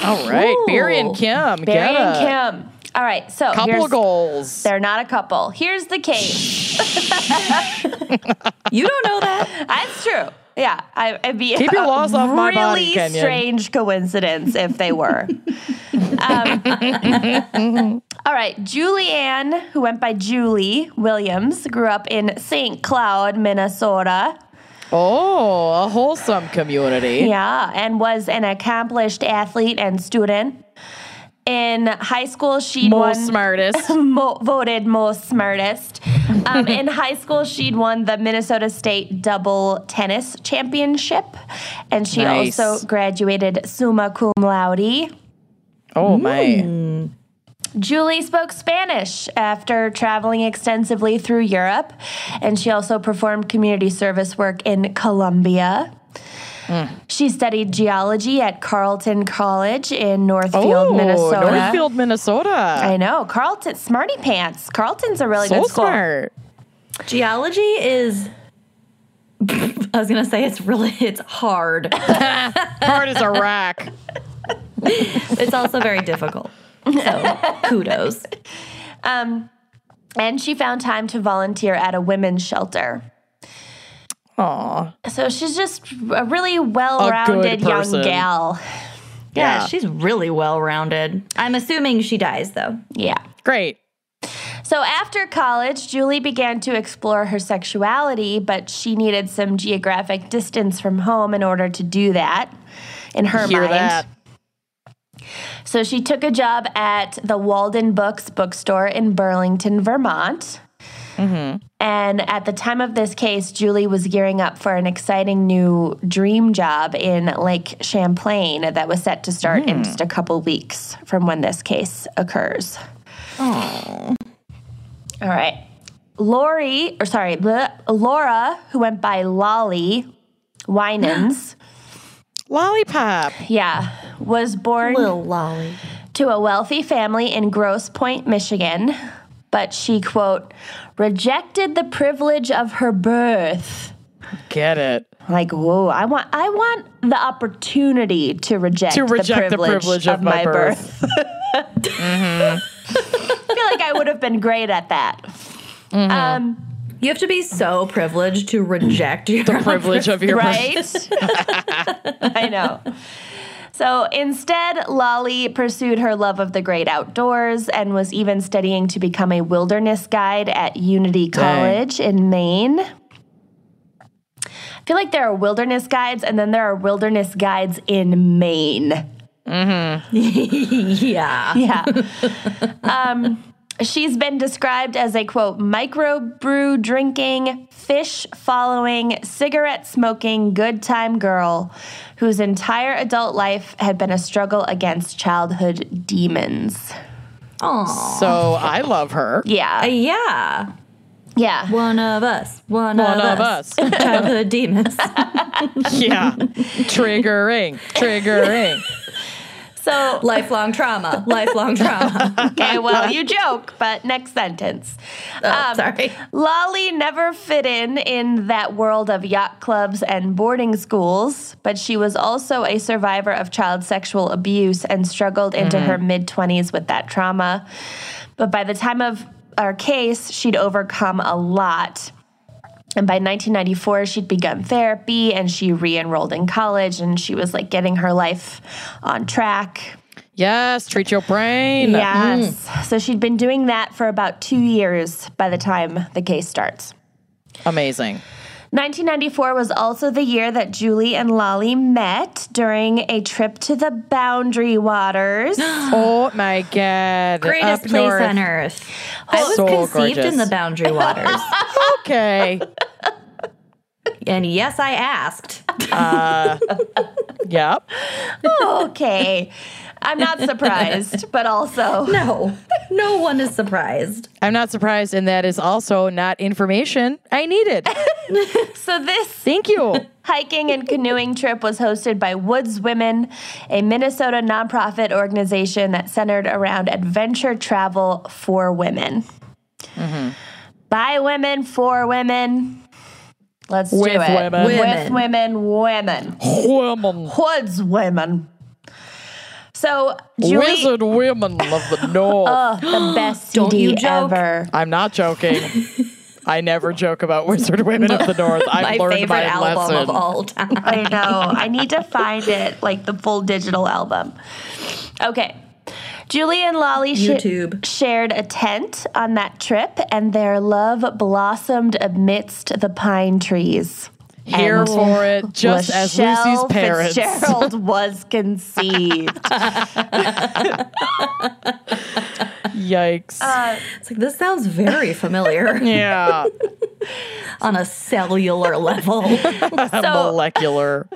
All right. Barry and Kim. Barry get and it. Kim. All right. So Couple goals. They're not a couple. Here's the case. You don't know that? That's true. Yeah, I, it'd be Keep your a laws off my really body, Kenyon. strange coincidence if they were. um, all right, Julianne, who went by Julie Williams, grew up in St. Cloud, Minnesota. Oh, a wholesome community. Yeah, and was an accomplished athlete and student. In high school, she'd Most won smartest. mo- voted most smartest. Um, in high school, she'd won the Minnesota State double tennis championship, and she Nice. also graduated summa cum laude. Oh my. Julie spoke Spanish after traveling extensively through Europe, and she also performed community service work in Colombia. She studied geology at Carleton College in Northfield, Oh, Minnesota. Northfield, Minnesota. I know. Carleton, smarty pants. Carleton's a really so good school. smart. Geology is. I was gonna say it's really it's hard. Hard as a rack. It's also very difficult. So kudos. Um, and she found time to volunteer at a women's shelter. Aw. So she's just a really well-rounded young gal. Yeah, Yeah. she's really well rounded. I'm assuming she dies though. Yeah. Great. So after college, Julie began to explore her sexuality, but she needed some geographic distance from home in order to do that. In her Hear mind. that. So she took a job at the Walden Books bookstore in Burlington, Vermont. Mm-hmm. And at the time of this case, Julie was gearing up for an exciting new dream job in Lake Champlain that was set to start in hmm. just a couple weeks from when this case occurs. All right. Lori, or sorry, bleh, Laura, who went by Lolly Winans, Lollipop. yeah, was born Little lolly. to a wealthy family in Grosse Pointe, Michigan, but she, quote, rejected the privilege of her birth. Get it. Like, whoa, I want I want the opportunity to reject, To reject the the privilege, privilege of my birth. I feel like I would have been great at that. Um, You have to be so privileged to reject your The privilege of your right? I know. So instead, Lolly pursued her love of the great outdoors and was even studying to become a wilderness guide at Unity College in Maine. I feel like there are wilderness guides and then there are wilderness guides in Maine. Yeah. Yeah. um, she's been described as a quote, microbrew drinking, fish following, cigarette smoking, good time girl whose entire adult life had been a struggle against childhood demons. Aw. So I love her. Yeah. Uh, yeah. Yeah. One of us. One, One of, of us. us. Childhood demons. Yeah. triggering. Triggering. So, lifelong trauma. Lifelong trauma. okay, well, you joke, but next sentence. Oh, um, sorry. Lolly never fit in in that world of yacht clubs and boarding schools, but she was also a survivor of child sexual abuse and struggled into mm-hmm. her mid 20s with that trauma. But by the time of our case, she'd overcome a lot. And by 1994, she'd begun therapy and she re enrolled in college and she was like getting her life on track. Yes. Treat your brain. Yes. Mm. So she'd been doing that for about two years by the time the case starts. Amazing. 1994 was also the year that Julie and Lolly met during a trip to the Boundary Waters. Oh my God. Greatest Up place north. on earth. I was So conceived in the Boundary Waters. Okay. and yes, I asked. Uh, yep. okay. I'm not surprised, but also. No, no one is surprised. I'm not surprised, and that is also not information I needed. So this Thank you. hiking and canoeing trip was hosted by Woods Women, a Minnesota nonprofit organization that centered around adventure travel for women. Mm-hmm. By women, for women. Let's With do it. women. With Women. women, women. Women. Woods women. So Julie, Wizard women of the north. oh, the best Don't CD you joke. ever. I'm not joking. I never joke about Wizard Women of the North. I've My learned favorite my album lesson. of all time. I know. I need to find it, like the full digital album. Okay. Julie and Lolly sh- shared a tent on that trip, and their love blossomed amidst the pine trees. Here And for it, just as Lucy's parents. Fitzgerald was conceived. Yikes. Uh, it's like this sounds very familiar yeah. on a cellular level. Molecular.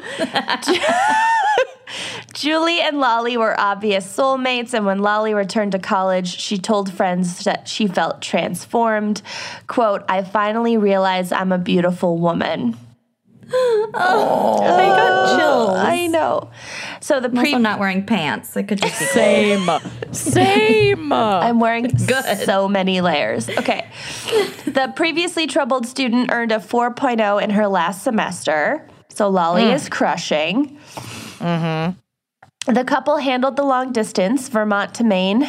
Julie and Lolly were obvious soulmates, and when Lolly returned to college, she told friends that she felt transformed. Quote, I finally realized I'm a beautiful woman. Oh. I got chills. I know. So the pre also not wearing pants. It could just be. Same. Same. I'm wearing Good. so many layers. Okay. the previously troubled student earned a 4.0 in her last semester. So Lolly mm. is crushing. Mm-hmm. The couple handled the long distance, Vermont to Maine,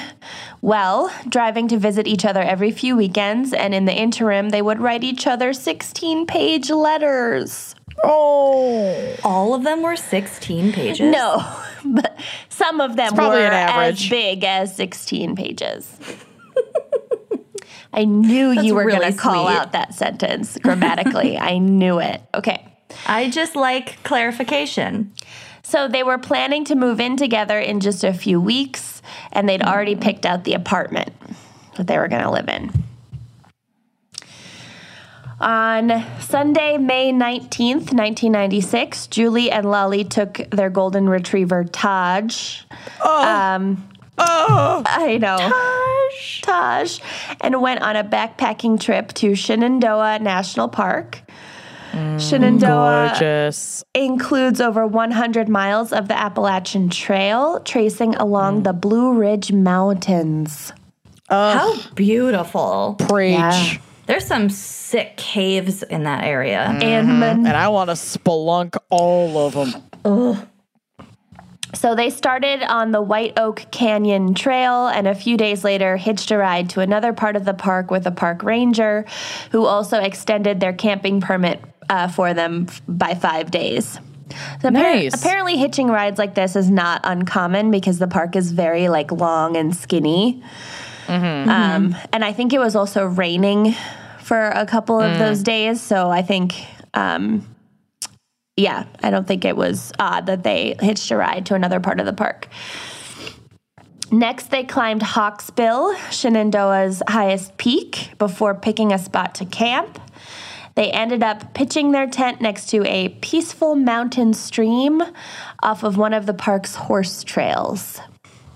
well, driving to visit each other every few weekends. And in the interim, they would write each other 16 page letters. Oh. All of them were 16 pages. No, but some of them probably were an as big as 16 pages. I knew you were really going to call out that sentence grammatically. I knew it. Okay. I just like clarification. So they were planning to move in together in just a few weeks, and they'd hmm. already picked out the apartment that they were going to live in. On Sunday, May 19th, 1996, Julie and Lolly took their golden retriever, Taj. Oh. Um, I know. Taj. Taj. And went on a backpacking trip to Shenandoah National Park. Shenandoah Gorgeous. includes over 100 miles of the Appalachian Trail, tracing along the Blue Ridge Mountains. Oh, How beautiful. Preach. Yeah. There's some sick caves in that area. And And I want to spelunk all of them. So they started on the White Oak Canyon Trail and a few days later hitched a ride to another part of the park with a park ranger who also extended their camping permit uh, for them f- by five days. So appar- Nice. apparently hitching rides like this is not uncommon because the park is very like long and skinny. Um, and I think it was also raining for a couple of those days. So I think um, yeah, I don't think it was odd that they hitched a ride to another part of the park. Next, they climbed Hawksbill, Shenandoah's highest peak, before picking a spot to camp. They ended up pitching their tent next to a peaceful mountain stream off of one of the park's horse trails.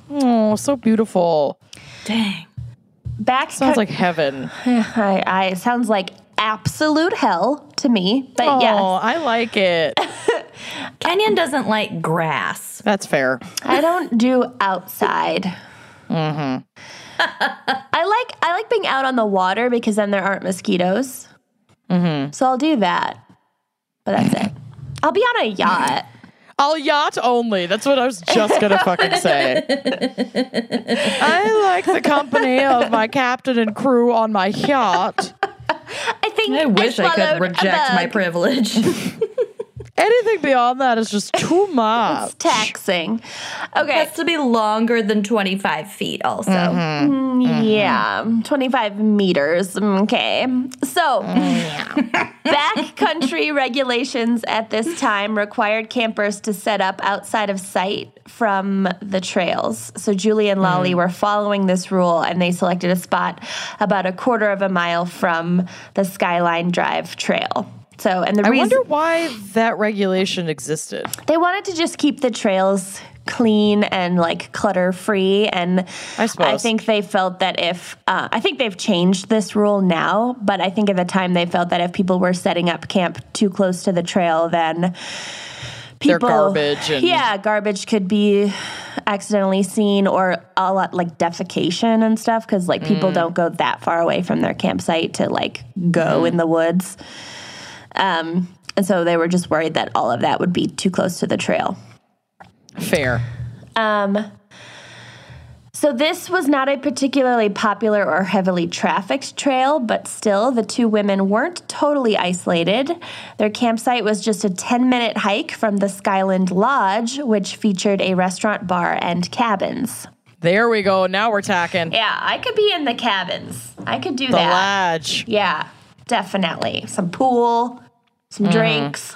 Oh, so beautiful. Dang. Back Sounds like heaven. I, I it sounds like absolute hell to me, but Oh, yes. I like it. Kenyon doesn't like grass. That's fair. I don't do outside. Mm-hmm. I like I like being out on the water because then there aren't mosquitoes. Mm-hmm. So I'll do that, but that's it. I'll be on a yacht. I'll yacht only. That's what I was just gonna fucking say. I like the company of my captain and crew on my yacht. I think I wish I could reject my privilege. Anything beyond that is just too much. It's taxing. Okay, It has to be longer than 25 feet, also. Mm-hmm. Mm-hmm. Mm-hmm. yeah, twenty-five meters. Okay, so backcountry regulations at this time required campers to set up outside of sight from the trails. So Julie and Lolly mm. were following this rule, and they selected a spot about a quarter of a mile from the Skyline Drive Trail. So, and the I reason wonder why that regulation existed. they wanted to just keep the trails clean and like clutter free and I suppose. think they felt that if uh, i think they've changed this rule now but i think at the time they felt that if people were setting up camp too close to the trail then people garbage and- yeah garbage could be accidentally seen or a lot like defecation and stuff because like Mm. people don't go that far away from their campsite to like go Mm-hmm. in the woods um, and so they were just worried that all of that would be too close to the trail Fair. Um, So this was not a particularly popular or heavily trafficked trail, but still the two women weren't totally isolated. Their campsite was just a 10-minute hike from the Skyland Lodge, which featured a restaurant, bar, and cabins. There we go. Now we're talking. Yeah, I could be in the cabins. I could do The that. lodge. Yeah, definitely. Some pool, some mm-hmm. drinks.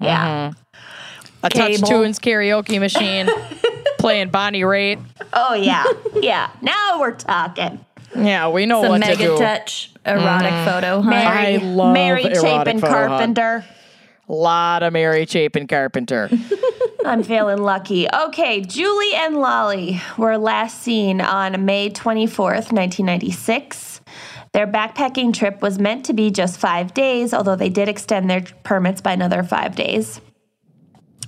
Yeah. Mm-hmm. A touch Cable. tunes karaoke machine. playing Bonnie Raitt. Oh yeah. yeah. Now we're talking. Yeah, we know Some what to mega do. touch erotic mm-hmm. photo, huh? Mary, I love Mary Chapin photo hunt. Lot of Mary Chapin Carpenter. I'm feeling lucky. Okay, Julie and Lolly were last seen on May 24th, 1996. Their backpacking trip was meant to be just five days, although they did extend their permits by another five days.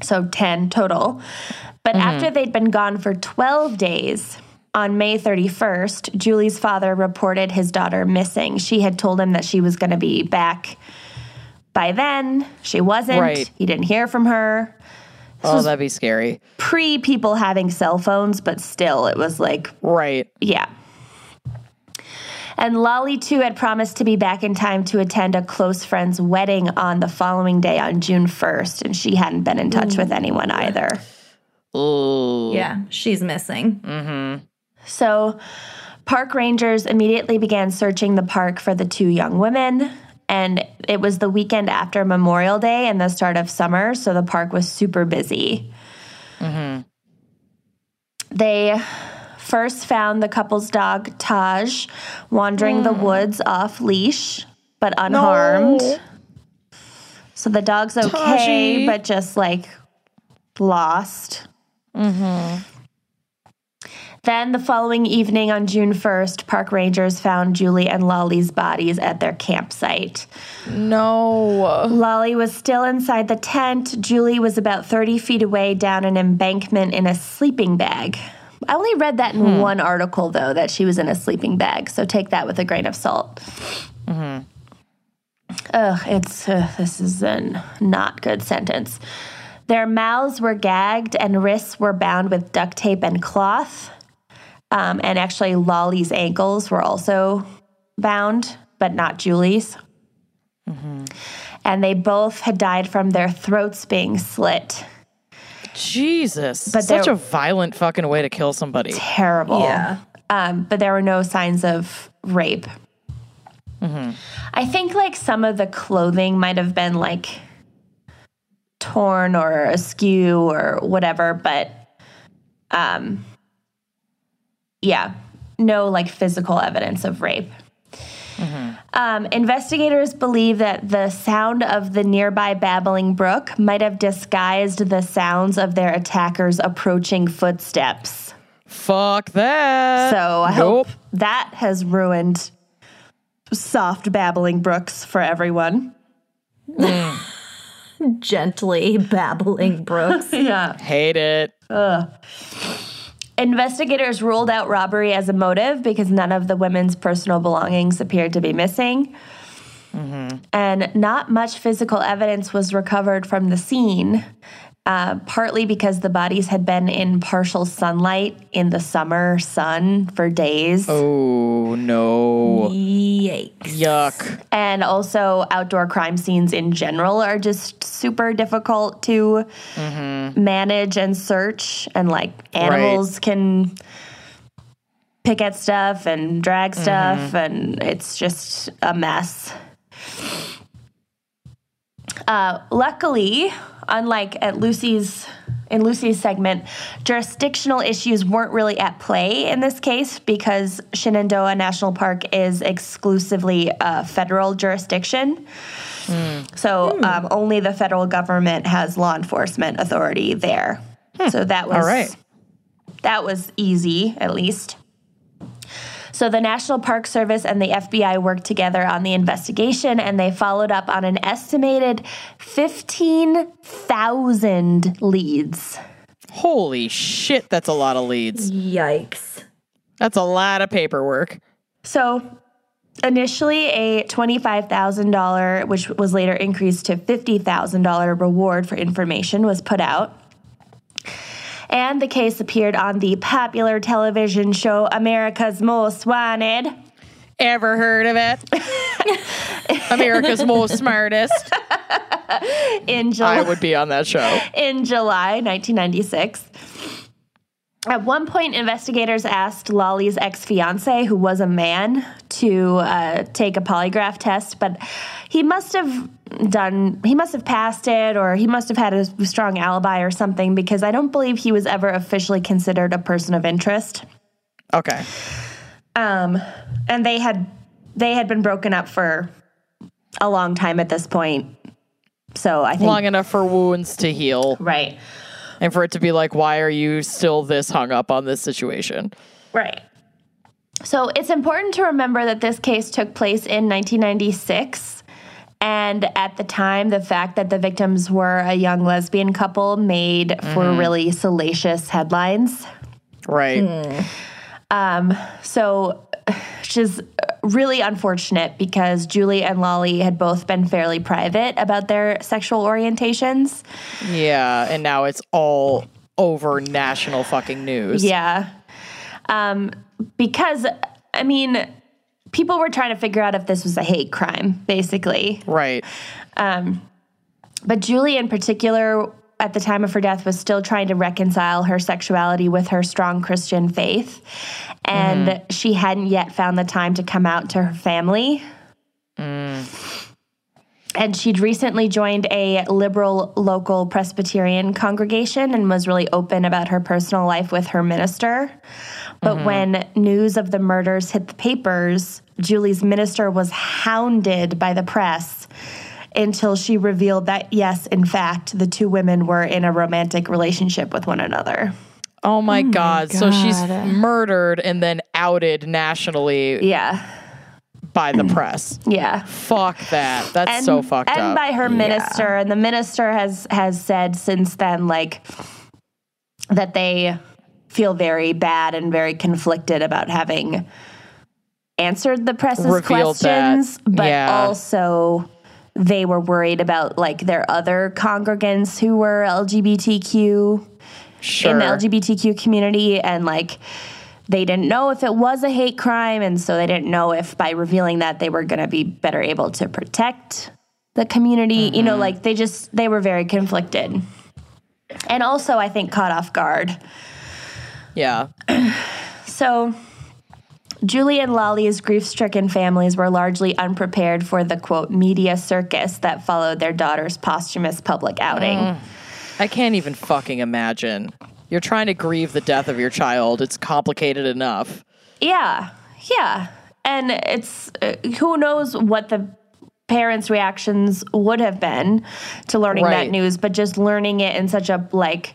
So 10 total. But mm-hmm. after they'd been gone for 12 days, on May 31st, Julie's father reported his daughter missing. She had told him that she was going to be back by then. She wasn't. Right. He didn't hear from her oh, that'd be scary. pre people having cell phones, but still, it was like, Right. yeah. And Lolly, too, had promised to be back in time to attend a close friend's wedding on the following day on June 1st, and she hadn't been in touch with anyone either. Ooh. Yeah, she's missing. So, park rangers immediately began searching the park for the two young women. And it was the weekend after Memorial Day and the start of summer, so the park was super busy. Mhm. They first found the couple's dog, Taj, wandering the woods off leash, but unharmed. No. So the dog's okay, Taji. but just like lost. Mm-hmm. Then the following evening on June 1st, park rangers found Julie and Lolly's bodies at their campsite. No. Lolly was still inside the tent. Julie was about 30 feet away down an embankment in a sleeping bag. I only read that in one article, though, that she was in a sleeping bag, so take that with a grain of salt. Mm-hmm. Ugh, it's uh, this is a not good sentence. Their mouths were gagged and wrists were bound with duct tape and cloth. Um, and actually, Lolly's ankles were also bound, but not Julie's. And they both had died from their throats being slit. Jesus. But Such there- a violent fucking way to kill somebody. Terrible. Yeah. Um, but there were no signs of rape. I think like some of the clothing might have been like torn or askew or whatever, but um, yeah, no like physical evidence of rape. Um, investigators believe that the sound of the nearby babbling brook might have disguised the sounds of their attackers' approaching footsteps. Fuck that. So I nope. hope that has ruined soft babbling brooks for everyone. Gently babbling Brooks. Yeah. Hate it. Investigators ruled out robbery as a motive because none of the women's personal belongings appeared to be missing. Mm-hmm. And not much physical evidence was recovered from the scene, uh, partly because the bodies had been in partial sunlight in the summer sun for days. Oh no. Yikes. Yuck. and also outdoor crime scenes in general are just super difficult to manage and search and like animals can pick at stuff and drag stuff and it's just a mess uh, luckily unlike at lucy's in lucy's segment jurisdictional issues weren't really at play in this case because shenandoah national park is exclusively a federal jurisdiction. Hmm. So hmm. um, only the federal government has law enforcement authority there. Hmm. So that was All right. that was easy at least so the National Park Service and the FBI worked together on the investigation and they followed up on an estimated 15,000 leads. Holy shit, that's a lot of leads. Yikes. That's a lot of paperwork. So initially a $25,000 which was later increased to $50,000 reward for information was put out. And the case appeared on the popular television show America's Most Wanted. Ever heard of it? America's most smartest. in July. I would be on that show. in July 1996. At one point, investigators asked Lolly's ex fiance, who was a man, to uh, take a polygraph test, but he must have done, he must have passed it, or he must have had a strong alibi or something, because I don't believe he was ever officially considered a person of interest. Okay. Um, and they had they had been broken up for a long time at this point. So I think Long enough for wounds to heal right, and for it to be like, why are you still this hung up on this situation? Right. So it's important to remember that this case took place in 1996. And at the time, the fact that the victims were a young lesbian couple made for really salacious headlines. Right. Um, so, is really unfortunate because Julie and Lolly had both been fairly private about their sexual orientations. Yeah. And now it's all over national fucking news. Yeah. Um, because, I mean, people were trying to figure out if this was a hate crime, basically. Right. But Julie, in particular, at the time of her death, was still trying to reconcile her sexuality with her strong Christian faith. And mm-hmm. she hadn't yet found the time to come out to her family. Mm. And she'd recently joined a liberal local Presbyterian congregation and was really open about her personal life with her minister. But mm-hmm. when news of the murders hit the papers, Julie's minister was hounded by the press until she revealed that, yes, in fact, the two women were in a romantic relationship with one another. Oh my, oh God. So she's murdered and then outed nationally Yeah. by the press. Yeah. Fuck that. That's so fucked and up. And by her minister and the minister has has said since then like that they feel very bad and very conflicted about having answered the press's Revealed that. questions, but Yeah. also they were worried about like their other congregants who were LGBTQ Sure. in the LGBTQ community and like they didn't know if it was a hate crime and so they didn't know if by revealing that they were going to be better able to protect the community you know mm-hmm. like they just they were very conflicted and also i think caught off guard yeah. so Julie and Lolly's grief-stricken families were largely unprepared for the quote media circus that followed their daughter's posthumous public outing. I can't even fucking imagine. You're trying to grieve the death of your child. It's complicated enough. Yeah, yeah, and it's uh, who knows what the parents' reactions would have been to learning Right. that news, but just learning it in such a like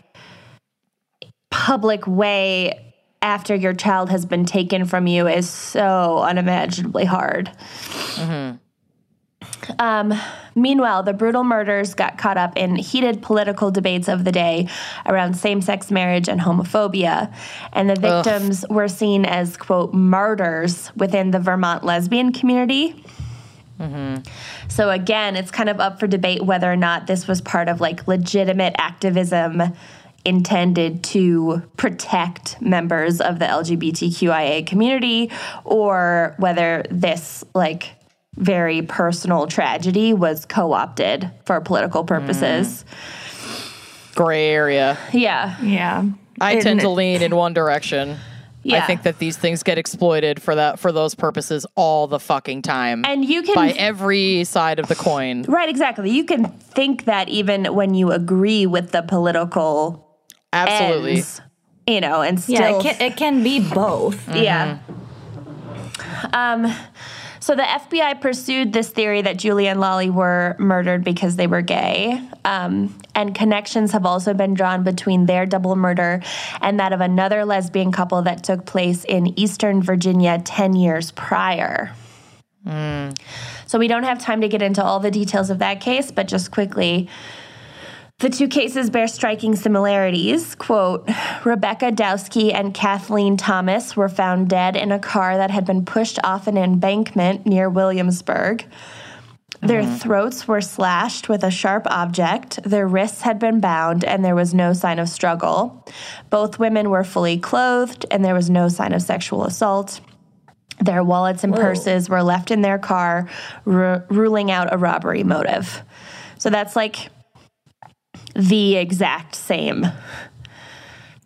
public way after your child has been taken from you is so unimaginably hard. Um, meanwhile, the brutal murders got caught up in heated political debates of the day around same sex marriage and homophobia. And the victims were seen as, quote, martyrs within the Vermont lesbian community. So again, it's kind of up for debate whether or not this was part of like legitimate activism intended to protect members of the LGBTQIA community or whether this like very personal tragedy was co-opted for political purposes. Mm. Gray area. Yeah. Yeah. I tend to lean in one direction. I think that these things get exploited for that for those purposes all the fucking time. And you can by every side of the coin. Right, exactly. You can think that even when you agree with the political Absolutely. ends, you know, and still Yeah, it can, it can be both. Yeah. Um, so the FBI pursued this theory that Julie and Lolly were murdered because they were gay. Um, and connections have also been drawn between their double murder and that of another lesbian couple that took place in Eastern Virginia 10 years prior. So we don't have time to get into all the details of that case, but just quickly. The two cases bear striking similarities. Quote Rebecca Dowski and Cathleen Thomas were found dead in a car that had been pushed off an embankment near Williamsburg. Their mm-hmm. throats were slashed with a sharp object, their wrists had been bound, and there was no sign of struggle. Both women were fully clothed, and there was no sign of sexual assault. Their wallets and purses were left in their car, ru- ruling out a robbery motive. So that's like the exact same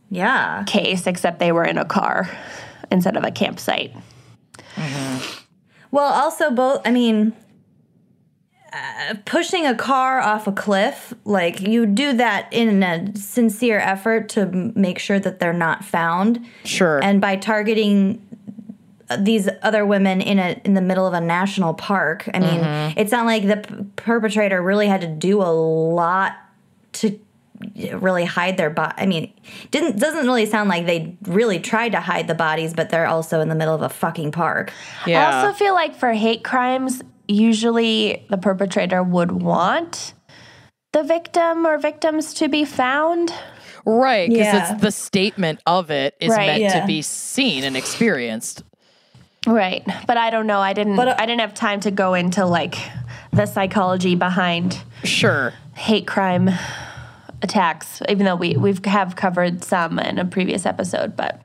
Yeah. case, except they were in a car instead of a campsite. Well, also both. I mean, uh, pushing a car off a cliff, like you do that in a sincere effort to m- make sure that they're not found, Sure. and by targeting uh, these other women in a in the middle of a national park. I mean, it's not like the p- perpetrator really had to do a lot to really hide their body. I mean, didn't doesn't really sound like they really tried to hide the bodies, but they're also in the middle of a fucking park. yeah. I also feel like for hate crimes, usually the perpetrator would want the victim or victims to be found. right. Because Yeah. it's the statement of it is Right. meant Yeah. to be seen and experienced. Right. But I don't know. I didn't But, uh, I didn't have time to go into like the psychology behind Sure. hate crime attacks, even though we we've have covered some in a previous episode, but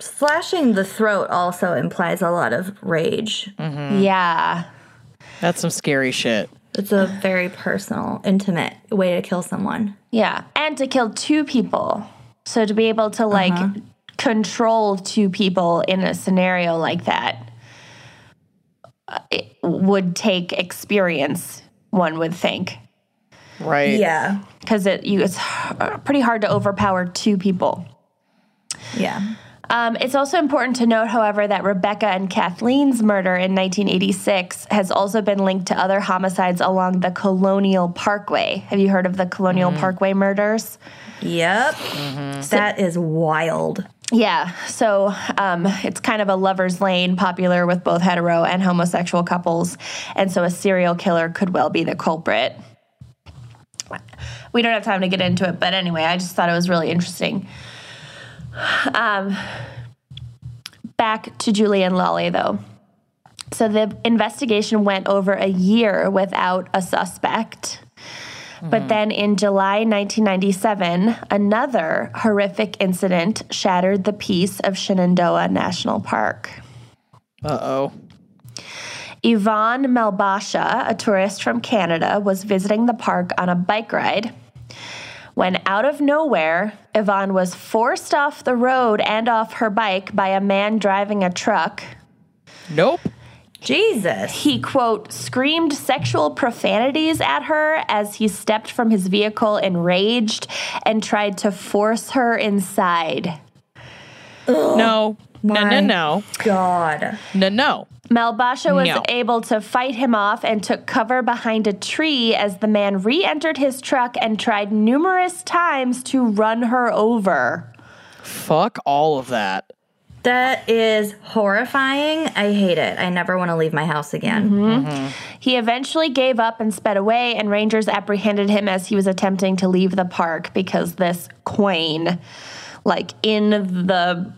Slashing the throat also implies a lot of rage. Mm-hmm. yeah. That's some scary shit. It's a very personal, intimate way to kill someone. Yeah. And to kill two people. So to be able to like uh-huh. control two people in a scenario like that it would take experience, one would think. Right. Yeah. Because it you it's pretty hard to overpower two people. Yeah. Um, it's also important to note, however, that Rebecca and Cathleen's murder in 1986 has also been linked to other homicides along the Colonial Parkway. Have you heard of the Colonial Parkway murders? Yep. That is wild. Yeah, so um, it's kind of a lover's lane, popular with both hetero and homosexual couples, and so a serial killer could well be the culprit. We don't have time to get into it, but anyway, I just thought it was really interesting. Um, back to Julie and Lolly, though. So the investigation went over a year without a suspect. But then in July 1997, another horrific incident shattered the peace of Shenandoah National Park. Uh oh. Yvonne Malbasha, a tourist from Canada, was visiting the park on a bike ride. When out of nowhere, Yvonne was forced off the road and off her bike by a man driving a truck. Nope. Jesus. He, quote, screamed sexual profanities at her as he stepped from his vehicle enraged and tried to force her inside. No. No, no, no. God. No, no. Malbasha was No. able to fight him off and took cover behind a tree as the man re entered his truck and tried numerous times to run her over. Fuck all of that. That is horrifying. I hate it. I never want to leave my house again. Mm-hmm. Mm-hmm. He eventually gave up and sped away, and rangers apprehended him as he was attempting to leave the park because this queen, like in the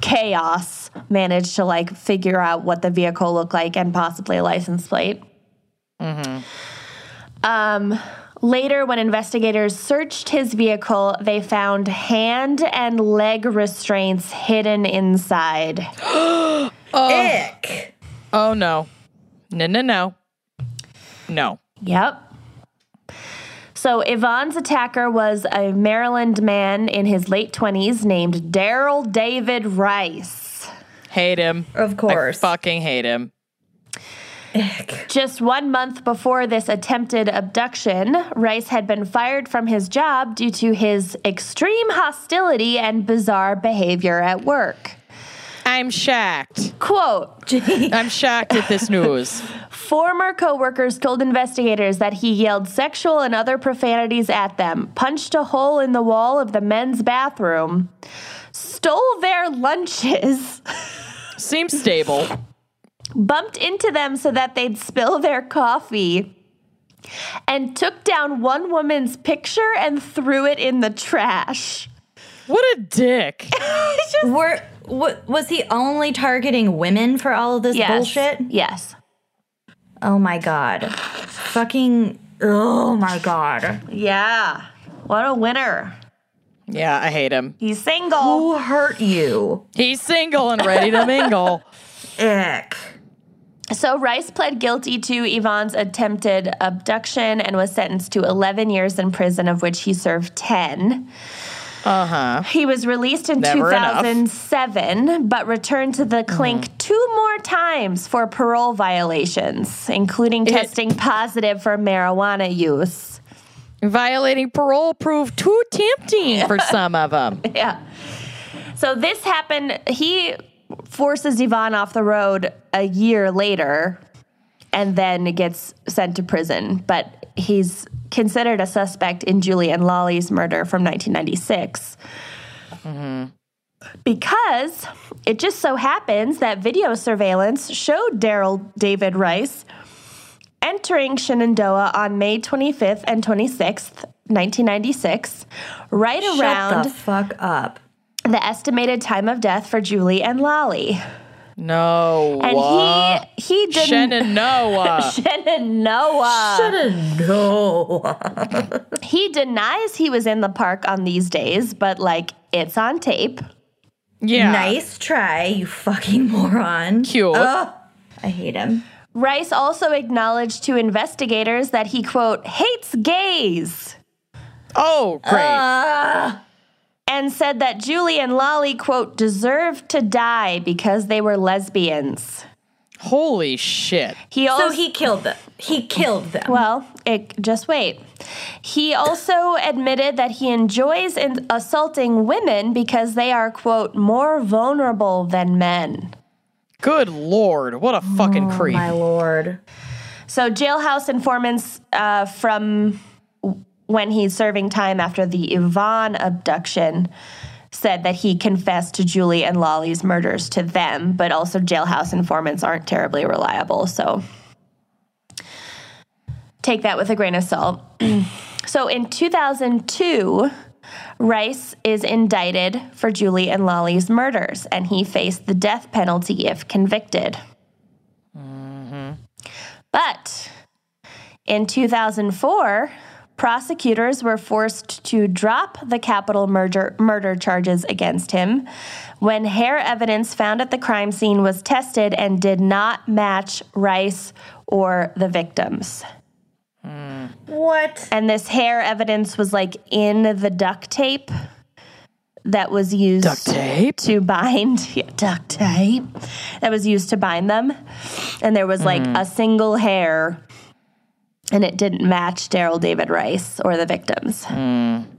chaos, managed to like figure out what the vehicle looked like and possibly a license plate. Mm-hmm. Um, later, when investigators searched his vehicle, they found hand and leg restraints hidden inside. Ick. Oh no. No, no, no. No. Yep. So Yvonne's attacker was a Maryland man in his late 20s named Daryl David Rice. Hate him. Of course. I fucking hate him. Ick. Just one month before this attempted abduction, Rice had been fired from his job due to his extreme hostility and bizarre behavior at work. I'm shocked. Quote I'm shocked at this news. Former coworkers told investigators that he yelled sexual and other profanities at them, punched a hole in the wall of the men's bathroom, stole their lunches, Seems stable. bumped into them so that they'd spill their coffee, and took down one woman's picture and threw it in the trash. What a dick. Were, wa- was he only targeting women for all of this Yes. bullshit? Yes. Oh my God. Fucking. Oh my God. Yeah. What a winner. Yeah, I hate him. He's single. Who hurt you? He's single and ready to mingle. Ick. So Rice pled guilty to Yvonne's attempted abduction and was sentenced to 11 years in prison, of which he served 10. Uh huh. He was released in Never enough. 2007, but returned to the clink two more times for parole violations, including testing positive for marijuana use. Violating parole proved too tempting for some of them. Yeah. So this happened. He forces Yvonne off the road a year later and then gets sent to prison. But he's considered a suspect in Julie and Lolly's murder from 1996. Mm-hmm. Because it just so happens that video surveillance showed Daryl David Rice entering Shenandoah on May 25th and 26th, 1996, right Shut around the fuck up. the estimated time of death for Julie and Lolly. No. And he he didn't Shenandoah. Shenandoah. No. He denies he was in the park on these days, but like it's on tape. yeah. Nice try, you fucking moron. Cute. Ugh. I hate him. Rice also acknowledged to investigators that he quote hates gays oh, great. Uh, and said that Julie and Lolly quote deserved to die because they were lesbians. Holy shit. He also so he killed them. He killed them. Well, it, just wait. He also admitted that he enjoys in, assaulting women because they are, quote, more vulnerable than men. Good lord. What a fucking creep. My lord. So, jailhouse informants uh, from when he's serving time after the Yvonne abduction said that he confessed to Julie and Lolly's murders to them, but also jailhouse informants aren't terribly reliable. So, take that with a grain of salt. so, in 2002, Rice is indicted for Julie and Lolly's murders, and he faced the death penalty if convicted. Mm-hmm. But in 2004, prosecutors were forced to drop the capital murder, murder charges against him when hair evidence found at the crime scene was tested and did not match Rice or the victims. What? And this hair evidence was like in the duct tape that was used Duct tape? to bind yeah, duct tape that was used to bind them. And there was like hmm. a single hair and it didn't match Daryl David Rice or the victims.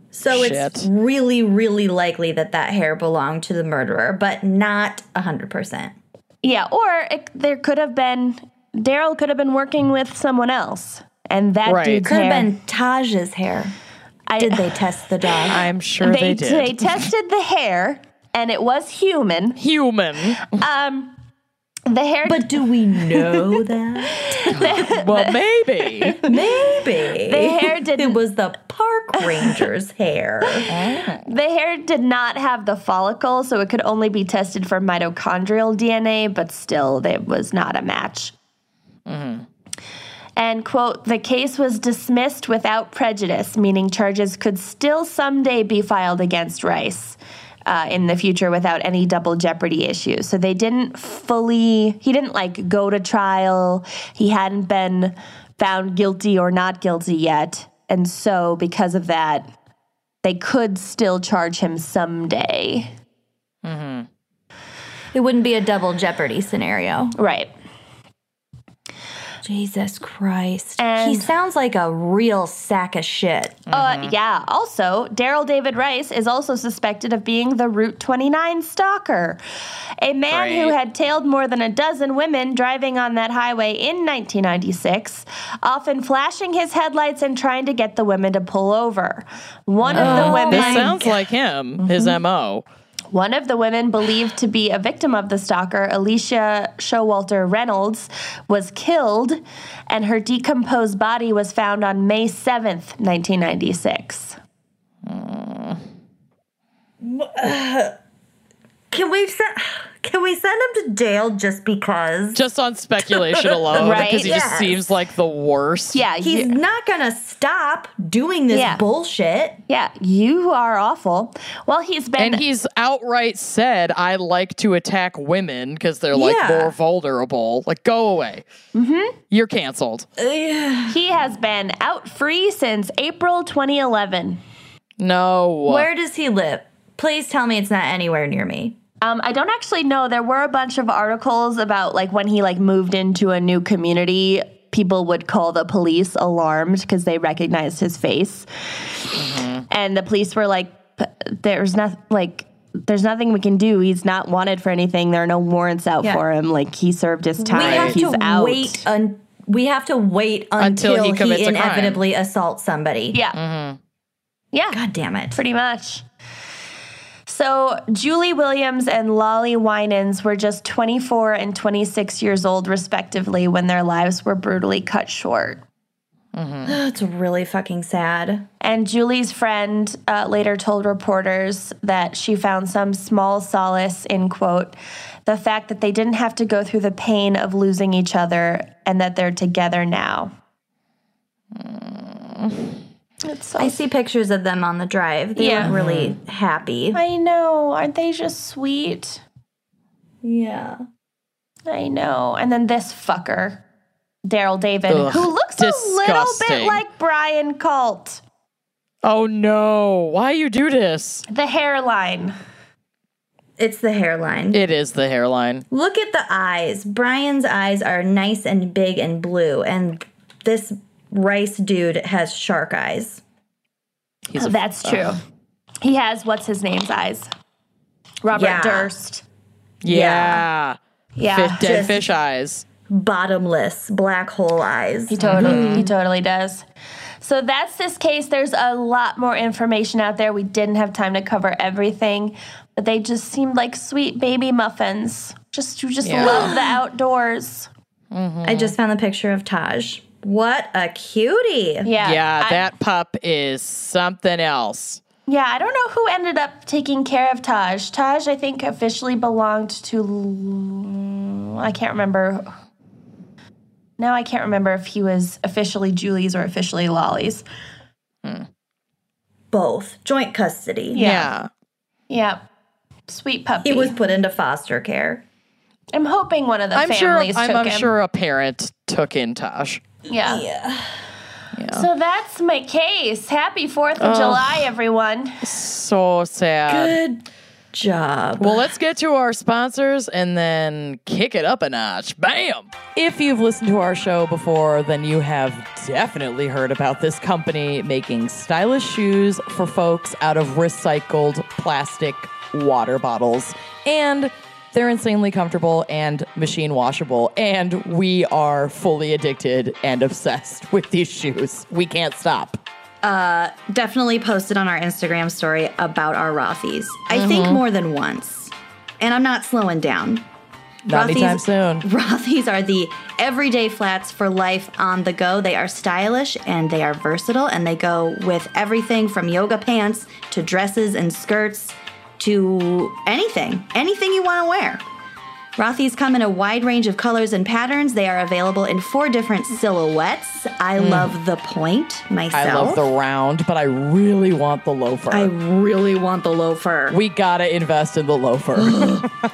So it's really, really likely that that hair belonged to the murderer, but not 100%. Yeah, or it, there could have been Daryl could have been working with someone else, and that Right. dude's Could hair. have been Taj's hair. I, Did they test the dog? I'm sure they, they, did. they tested the hair, and it was human. Human. Um, the hair, but do we know that? Well, maybe. Maybe. the hair didn't. was the park ranger's hair. The hair did not have the follicle, so it could only be tested for mitochondrial DNA, but still, it was not a match. Mm-hmm. And, quote, the case was dismissed without prejudice, meaning charges could still someday be filed against Rice uh, in the future without any double jeopardy issues. So they didn't fully, he didn't like go to trial, he hadn't been found guilty or not guilty yet. And so, because of that, they could still charge him someday. It wouldn't be a double jeopardy scenario. Right. Jesus Christ. And- he sounds like a real sack of shit. Uh, yeah. Also, Daryl David Rice is also suspected of being the Route 29 stalker, a man who had tailed more than a dozen women driving on that highway in 1996, often flashing his headlights and trying to get the women to pull over. One of the women. This sounds like him, his MO. One of the women believed to be a victim of the stalker, Alicia Showalter Reynolds, was killed, and her decomposed body was found on May 7th, 1996. Can we send can we send him to jail just because? Just on speculation alone, Right? because he just seems like the worst. Yeah, He's you, not gonna stop doing this Yeah. bullshit. yeah, you are awful. Well, he's been And he's outright said, I like to attack women because they're like Yeah. more vulnerable. Like, go away. Mm-hmm. You're canceled. he has been out free since April 2011. No. Where does he live? Please tell me it's not anywhere near me. Um, I don't actually know. There were a bunch of articles about like when he like moved into a new community, people would call the police alarmed because they recognized his face, and the police were like, "There's nothing like." There's nothing we can do. He's not wanted for anything. There are no warrants out Yeah. for him. Like he served his time. We have He's to out. wait un- we have to wait Until until, he he, commits a crime. inevitably assaults somebody. Yeah. Yeah. God damn it. pretty much. So, Julie Williams and Lolly Winans were just 24 and 26 years old, respectively, when their lives were brutally cut short. That's really fucking sad. And Julie's friend uh, later told reporters that she found some small solace in, quote, the fact that they didn't have to go through the pain of losing each other and that they're together now. It's so I see pictures of them on the drive. They Yeah. look really happy. I know. Aren't they just sweet? Yeah. I know. And then this fucker, Daryl David, Ugh, who looks a little bit like Brian Colt. Oh no. Why you do this? The hairline. It's the hairline. It is the hairline. Look at the eyes. Brian's eyes are nice and big and blue, and this Rice dude has shark eyes. He's a That's true. He has what's his name's eyes. Robert Yeah. Durst. yeah. Yeah. Fi- dead Just- fish eyes. Bottomless black hole eyes. He totally mm-hmm. he totally does. So that's this case. There's a lot more information out there. We didn't have time to cover everything, but they just seemed like sweet baby muffins. Just you just Yeah. love the outdoors. I just found the picture of Taj. What a cutie. Yeah. Yeah, I- that pup is something else. Yeah, I don't know who ended up taking care of Taj. Taj, I think, officially belonged to. I can't remember. now I can't remember if he was officially Julie's or officially Lolly's. Hmm. Both joint custody. Yeah. Yeah. Sweet puppy. He was put into foster care. I'm hoping one of the I'm sure families I'm, took I'm him. sure a parent took in Tosh. Yeah. Yeah. Yeah. So that's my case. Happy 4th of July, everyone. So sad. Good job. Well, let's get to our sponsors and then kick it up a notch. Bam! If you've listened to our show before, then you have definitely heard about this company making stylish shoes for folks out of recycled plastic water bottles. And they're insanely comfortable and machine washable. And we are fully addicted and obsessed with these shoes. We can't stop. Definitely posted on our Instagram story about our Rothy's. I think Mm-hmm. more than once. And I'm not slowing down. Not anytime soon. Rothy's are the everyday flats for life on the go. They are stylish and they are versatile and they go with everything from yoga pants to dresses and skirts to anything, anything you want to wear. Rothy's come in a wide range of colors and patterns. They are available in four different silhouettes. I love the point myself. Mm. I love the round, but I really want the loafer. I really want the loafer. we gotta invest in the loafer.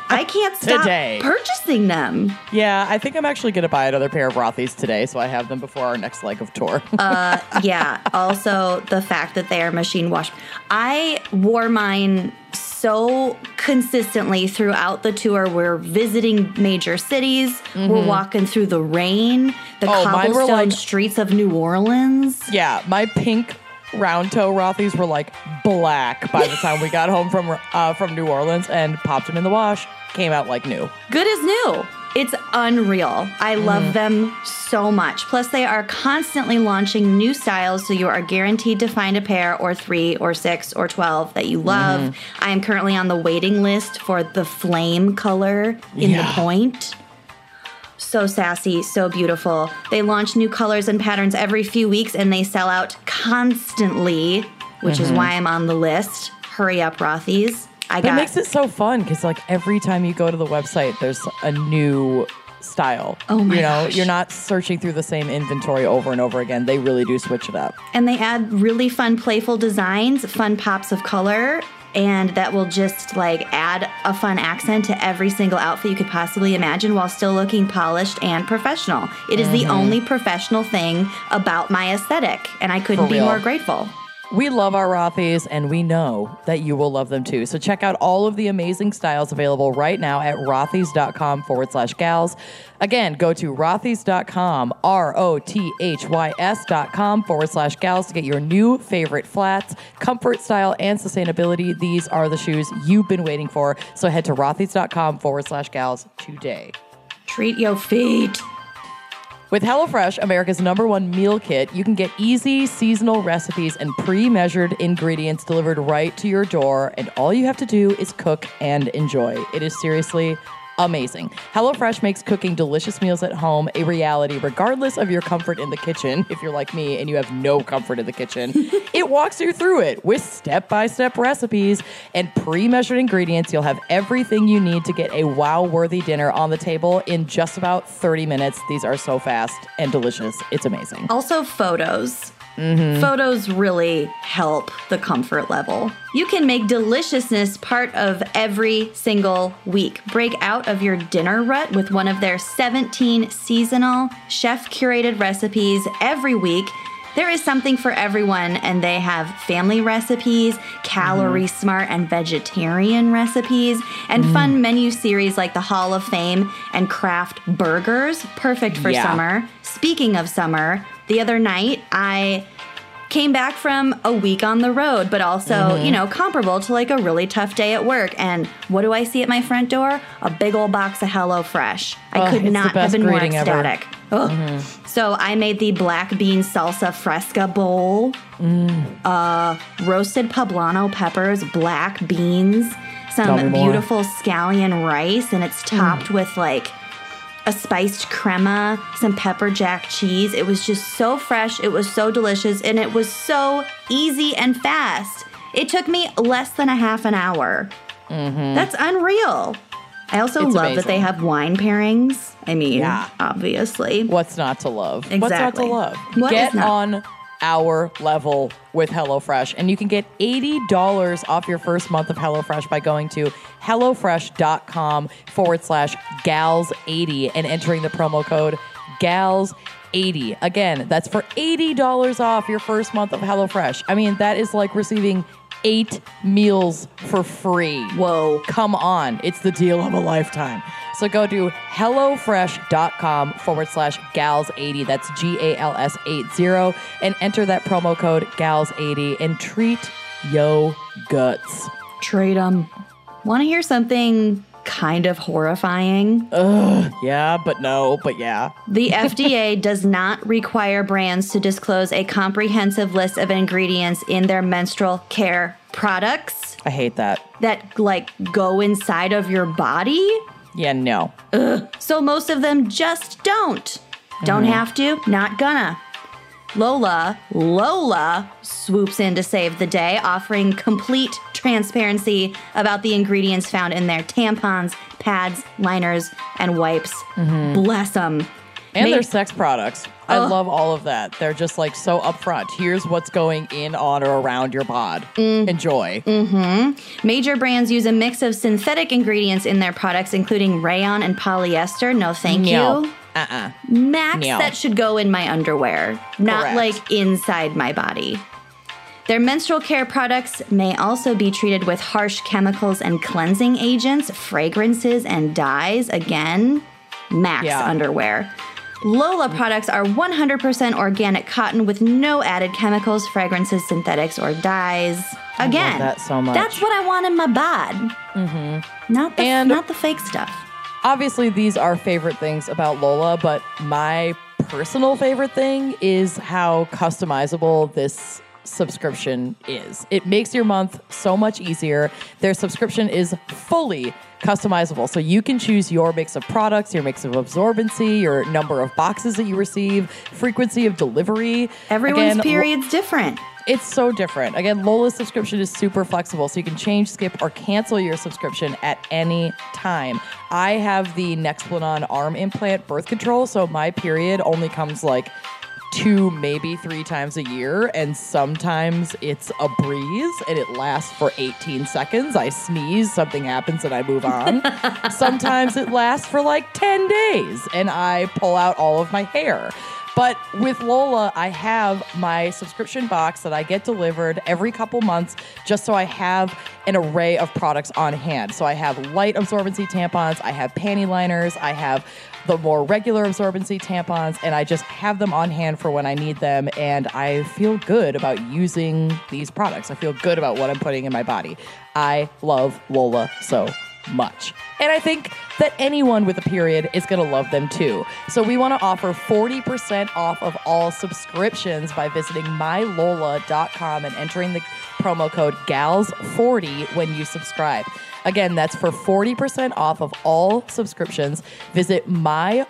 I can't stop Today. purchasing them. yeah, I think I'm actually gonna buy another pair of Rothy's today, so I have them before our next leg of tour. uh, yeah. Also, the fact that they are machine wash. I wore mine so consistently throughout the tour. We're visiting major cities. We're walking through the rain, the Mm-hmm. Oh, cobblestone like- streets of New Orleans. yeah, my pink round toe Rothy's were like black by the time we got home from uh, from New Orleans and popped them in the wash. Came out like new. Good as new. It's unreal. I love Mm-hmm. them so much. Plus, they are constantly launching new styles, so you are guaranteed to find a pair or three or six or 12 that you love. Mm-hmm. I am currently on the waiting list for the flame color in the point. So sassy, so beautiful. They launch new colors and patterns every few weeks and they sell out constantly, which Mm-hmm. is why I'm on the list. Hurry up, Rothy's. I But it makes it so fun because like every time you go to the website, there's a new style. Oh my You know, gosh. you're not searching through the same inventory over and over again. They really do switch it up. And they add really fun, playful designs, fun pops of color, and that will just like add a fun accent to every single outfit you could possibly imagine while still looking polished and professional. It is Mm-hmm. the only professional thing about my aesthetic, and I couldn't For be real. more grateful. We love our Rothy's and we know that you will love them too. So check out all of the amazing styles available right now at rothys.com forward slash gals. Again, go to rothys.com, R O T H Y S.com forward slash gals to get your new favorite flats, comfort, style, and sustainability. These are the shoes you've been waiting for. So head to rothys.com forward slash gals today. Treat your feet. With HelloFresh, America's number one meal kit, you can get easy seasonal recipes and pre measured ingredients delivered right to your door. And all you have to do is cook and enjoy. It is seriously amazing. HelloFresh makes cooking delicious meals at home a reality, regardless of your comfort in the kitchen. If you're like me and you have no comfort in the kitchen, it walks you through it with step by step recipes and pre measured ingredients. You'll have everything you need to get a wow worthy dinner on the table in just about 30 minutes. These are so fast and delicious. It's amazing. Also, photos. Mm-hmm. Photos really help the comfort level. You can make deliciousness part of every single week. Break out of your dinner rut with one of their 17 seasonal, chef curated recipes every week. There is something for everyone, and they have family recipes, calorie smart and vegetarian recipes, and fun menu series like the Hall of Fame and craft burgers, perfect for Yeah. summer. Speaking of summer, the other night I came back from a week on the road, but also, Mm-hmm. you know, comparable to like a really tough day at work. And what do I see at my front door? A big old box of Hello Fresh. I Oh, could not have been more. Mm-hmm. ecstatic. Ugh. So I made the black bean salsa fresca bowl, Mm. uh, roasted poblano peppers, black beans, some more. beautiful scallion rice, and it's topped with like a spiced crema, some pepper jack cheese. It was just so fresh, it was so delicious, and it was so easy and fast. It took me less than a half an hour. Mm-hmm. That's unreal. I also It's love that they have wine pairings. I mean, Yeah. obviously. What's not to love? Exactly. What's not to love? What get on our level with HelloFresh, and you can get $80 off your first month of HelloFresh by going to HelloFresh.com forward slash gals80 and entering the promo code gals80. Again, that's for $80 off your first month of HelloFresh. I mean, that is like receiving eight meals for free. Whoa. Come on. It's the deal of a lifetime. So go to HelloFresh.com forward slash gals80. That's G A L S 80. And enter that promo code gals80 and treat yo guts. Trade them. Want to hear something kind of horrifying? Ugh, Yeah, but no, but yeah. The FDA does not require brands to disclose a comprehensive list of ingredients in their menstrual care products I hate that. that like go inside of your body. Yeah, no. Ugh. So most of them just don't. Don't mm-hmm. have to, not gonna. Lola, Lola swoops in to save the day, offering complete transparency about the ingredients found in their tampons, pads, liners, and wipes. Mm-hmm. Bless them. And their sex products. I love all of that. They're just like so upfront. Here's what's going in, on, or around your bod. Mm-hmm. Enjoy. Mm-hmm. Major brands use a mix of synthetic ingredients in their products, including rayon and polyester. No, thank No. you. Uh-uh. Max No. that should go in my underwear, not Correct. like inside my body. Their menstrual care products may also be treated with harsh chemicals and cleansing agents, fragrances, and dyes. Again, max Yeah. underwear. Lola products are 100% organic cotton with no added chemicals, fragrances, synthetics, or dyes. Again, that so much. that's what I want in my bod. Mm-hmm. Not the And- not the fake stuff. obviously these are favorite things about Lola, but my personal favorite thing is how customizable this subscription is. It makes your month so much easier. Their subscription is fully customizable. So you can choose your mix of products, your mix of absorbency, your number of boxes that you receive, frequency of delivery. Everyone's Again, period's different. it's so different. Again, Lola's subscription is super flexible, so you can change, skip, or cancel your subscription at any time. I have the Nexplanon arm implant birth control, so my period only comes like two, maybe three times a year, and sometimes it's a breeze and it lasts for 18 seconds. I sneeze, something happens, and I move on. sometimes it lasts for like 10 days, and I pull out all of my hair. But with Lola, I have my subscription box that I get delivered every couple months just so I have an array of products on hand. So I have light absorbency tampons, I have panty liners, I have the more regular absorbency tampons, and I just have them on hand for when I need them. And I feel good about using these products. I feel good about what I'm putting in my body. I love Lola so much. And I think that anyone with a period is going to love them too. So we want to offer 40% off of all subscriptions by visiting mylola.com and entering the promo code GALS40 when you subscribe. Again, that's for 40% off of all subscriptions. Visit mylola.com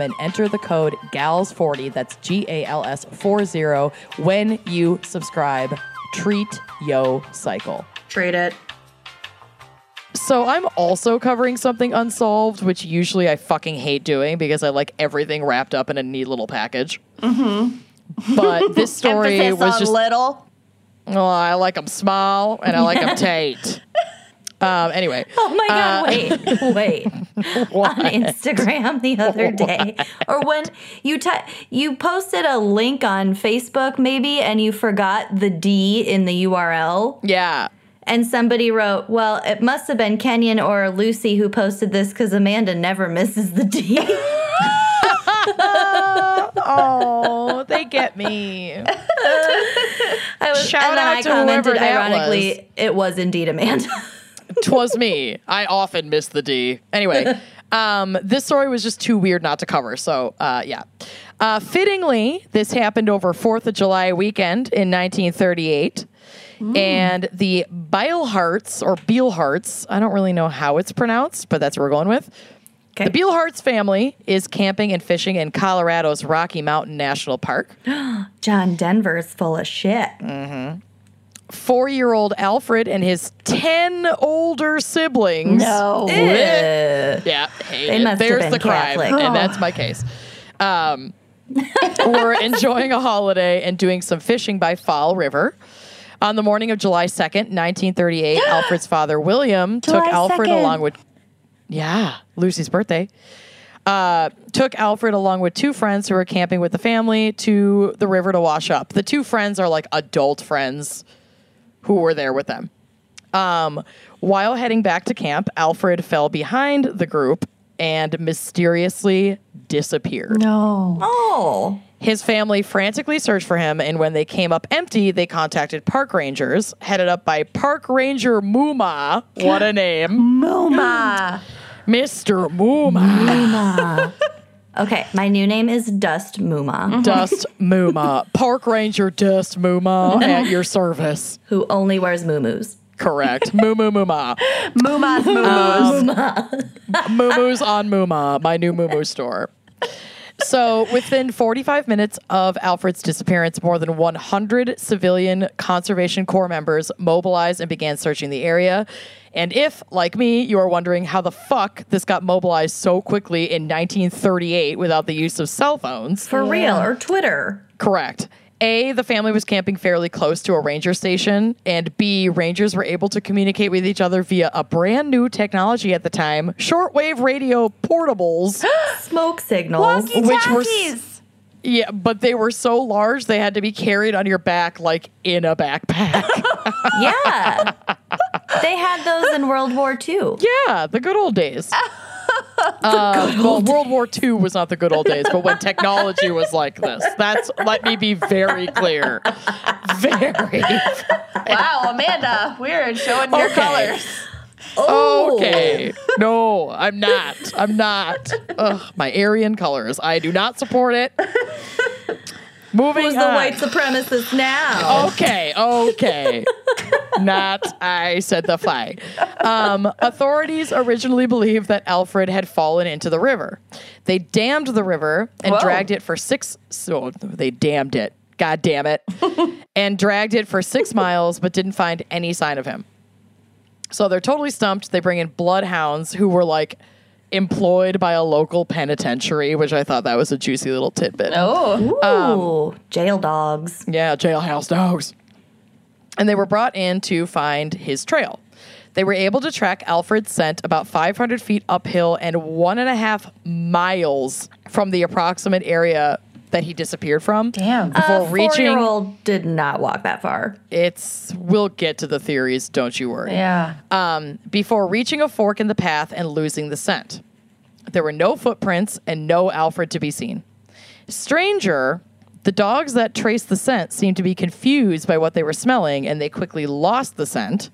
and enter the code GALS40, that's G A L S 40, when you subscribe. Treat Yo Cycle. Trade it. So I'm also covering something unsolved, which usually I fucking hate doing because I like everything wrapped up in a neat little package. Mm-hmm. But this story was just little. oh, I like them small and I like them tight. Um, anyway, Oh my god, wait, wait. On Instagram the other day. Or when you ty- you posted a link on Facebook maybe and you forgot the D in the URL yeah. and somebody wrote, "Well, it must have been Kenyon or Lucy who posted this cuz Amanda never misses the D." Oh, they get me. I was, Shout and then out I commented ironically, it was indeed Amanda. Twas me. I often miss the D. Anyway, um, this story was just too weird not to cover. So, uh, yeah. Uh, fittingly, this happened over 4th of July weekend in 1938. And the Beilhartz or Beilhartz, I don't really know how it's pronounced, but that's what we're going with. The Beilhartz family is camping and fishing in Colorado's Rocky Mountain National Park. John Denver's full of shit. Four year old Alfred and his 10 older siblings. No. Ew. Yeah. They it. must have been the crime. Catholic. And that's my case. Um, we're enjoying a holiday and doing some fishing by Fall River. On the morning of July 2nd, 1938, Alfred's father, William, took Alfred 2nd. along with, yeah, Lucy's birthday. Uh, took Alfred along with two friends who were camping with the family to the river to wash up. The two friends are like adult friends who were there with them. Um, while heading back to camp, Alfred fell behind the group and mysteriously disappeared. No. Oh. His family frantically searched for him, and when they came up empty, they contacted park rangers, headed up by Park Ranger Mooma. What a name. Muma. Mr. Mooma. Okay, my new name is Dust Muma, Dust Mooma. Park Ranger Dust Mooma at your service. who only wears muumuus. Correct. Moo Moo Mooma. Um, Muma's mumus. Moomoo's on Mooma, my new moo moo store. So, within 45 minutes of Alfred's disappearance, more than 100 civilian Conservation Corps members mobilized and began searching the area. And if, like me, you are wondering how the fuck this got mobilized so quickly in 1938 without the use of cell phones, For real, or Twitter. Correct. A, the family was camping fairly close to a ranger station, and B, rangers were able to communicate with each other via a brand new technology at the time shortwave radio portables. Smoke signals. Which were s- Walkie-talkies. yeah, but they were so large they had to be carried on your back like in a backpack. Yeah. they had those in World War II. yeah, the good old days. Uh, well, World War II was not the good old days, but when technology was like this, that's let me be very clear. Very. Wow, Amanda, we're showing your Okay. colors. Oh. Okay. No, I'm not. I'm not. Ugh, my Aryan colors. I do not support it. Moving Who's the white supremacist now? Okay, okay. Not I said the fly. Um, authorities originally believed that Alfred had fallen into the river. They dammed the river and Whoa. dragged it for six. So they damned it. God damn it. and dragged it for six miles, but didn't find any sign of him. So they're totally stumped. They bring in bloodhounds who were like employed by a local penitentiary, which I thought that was a juicy little tidbit. Oh. Um, Ooh, jail dogs. Yeah, jailhouse dogs. And they were brought in to find his trail. They were able to track Alfred's scent about 500 feet uphill and one and a half miles from the approximate area that he disappeared from. Damn. Before a reaching, four-year-old did not walk that far. it's we'll get to the theories. Don't you worry. Yeah. Um, before reaching a fork in the path and losing the scent, there were no footprints and no Alfred to be seen. Stranger, the dogs that traced the scent seemed to be confused by what they were smelling and they quickly lost the scent.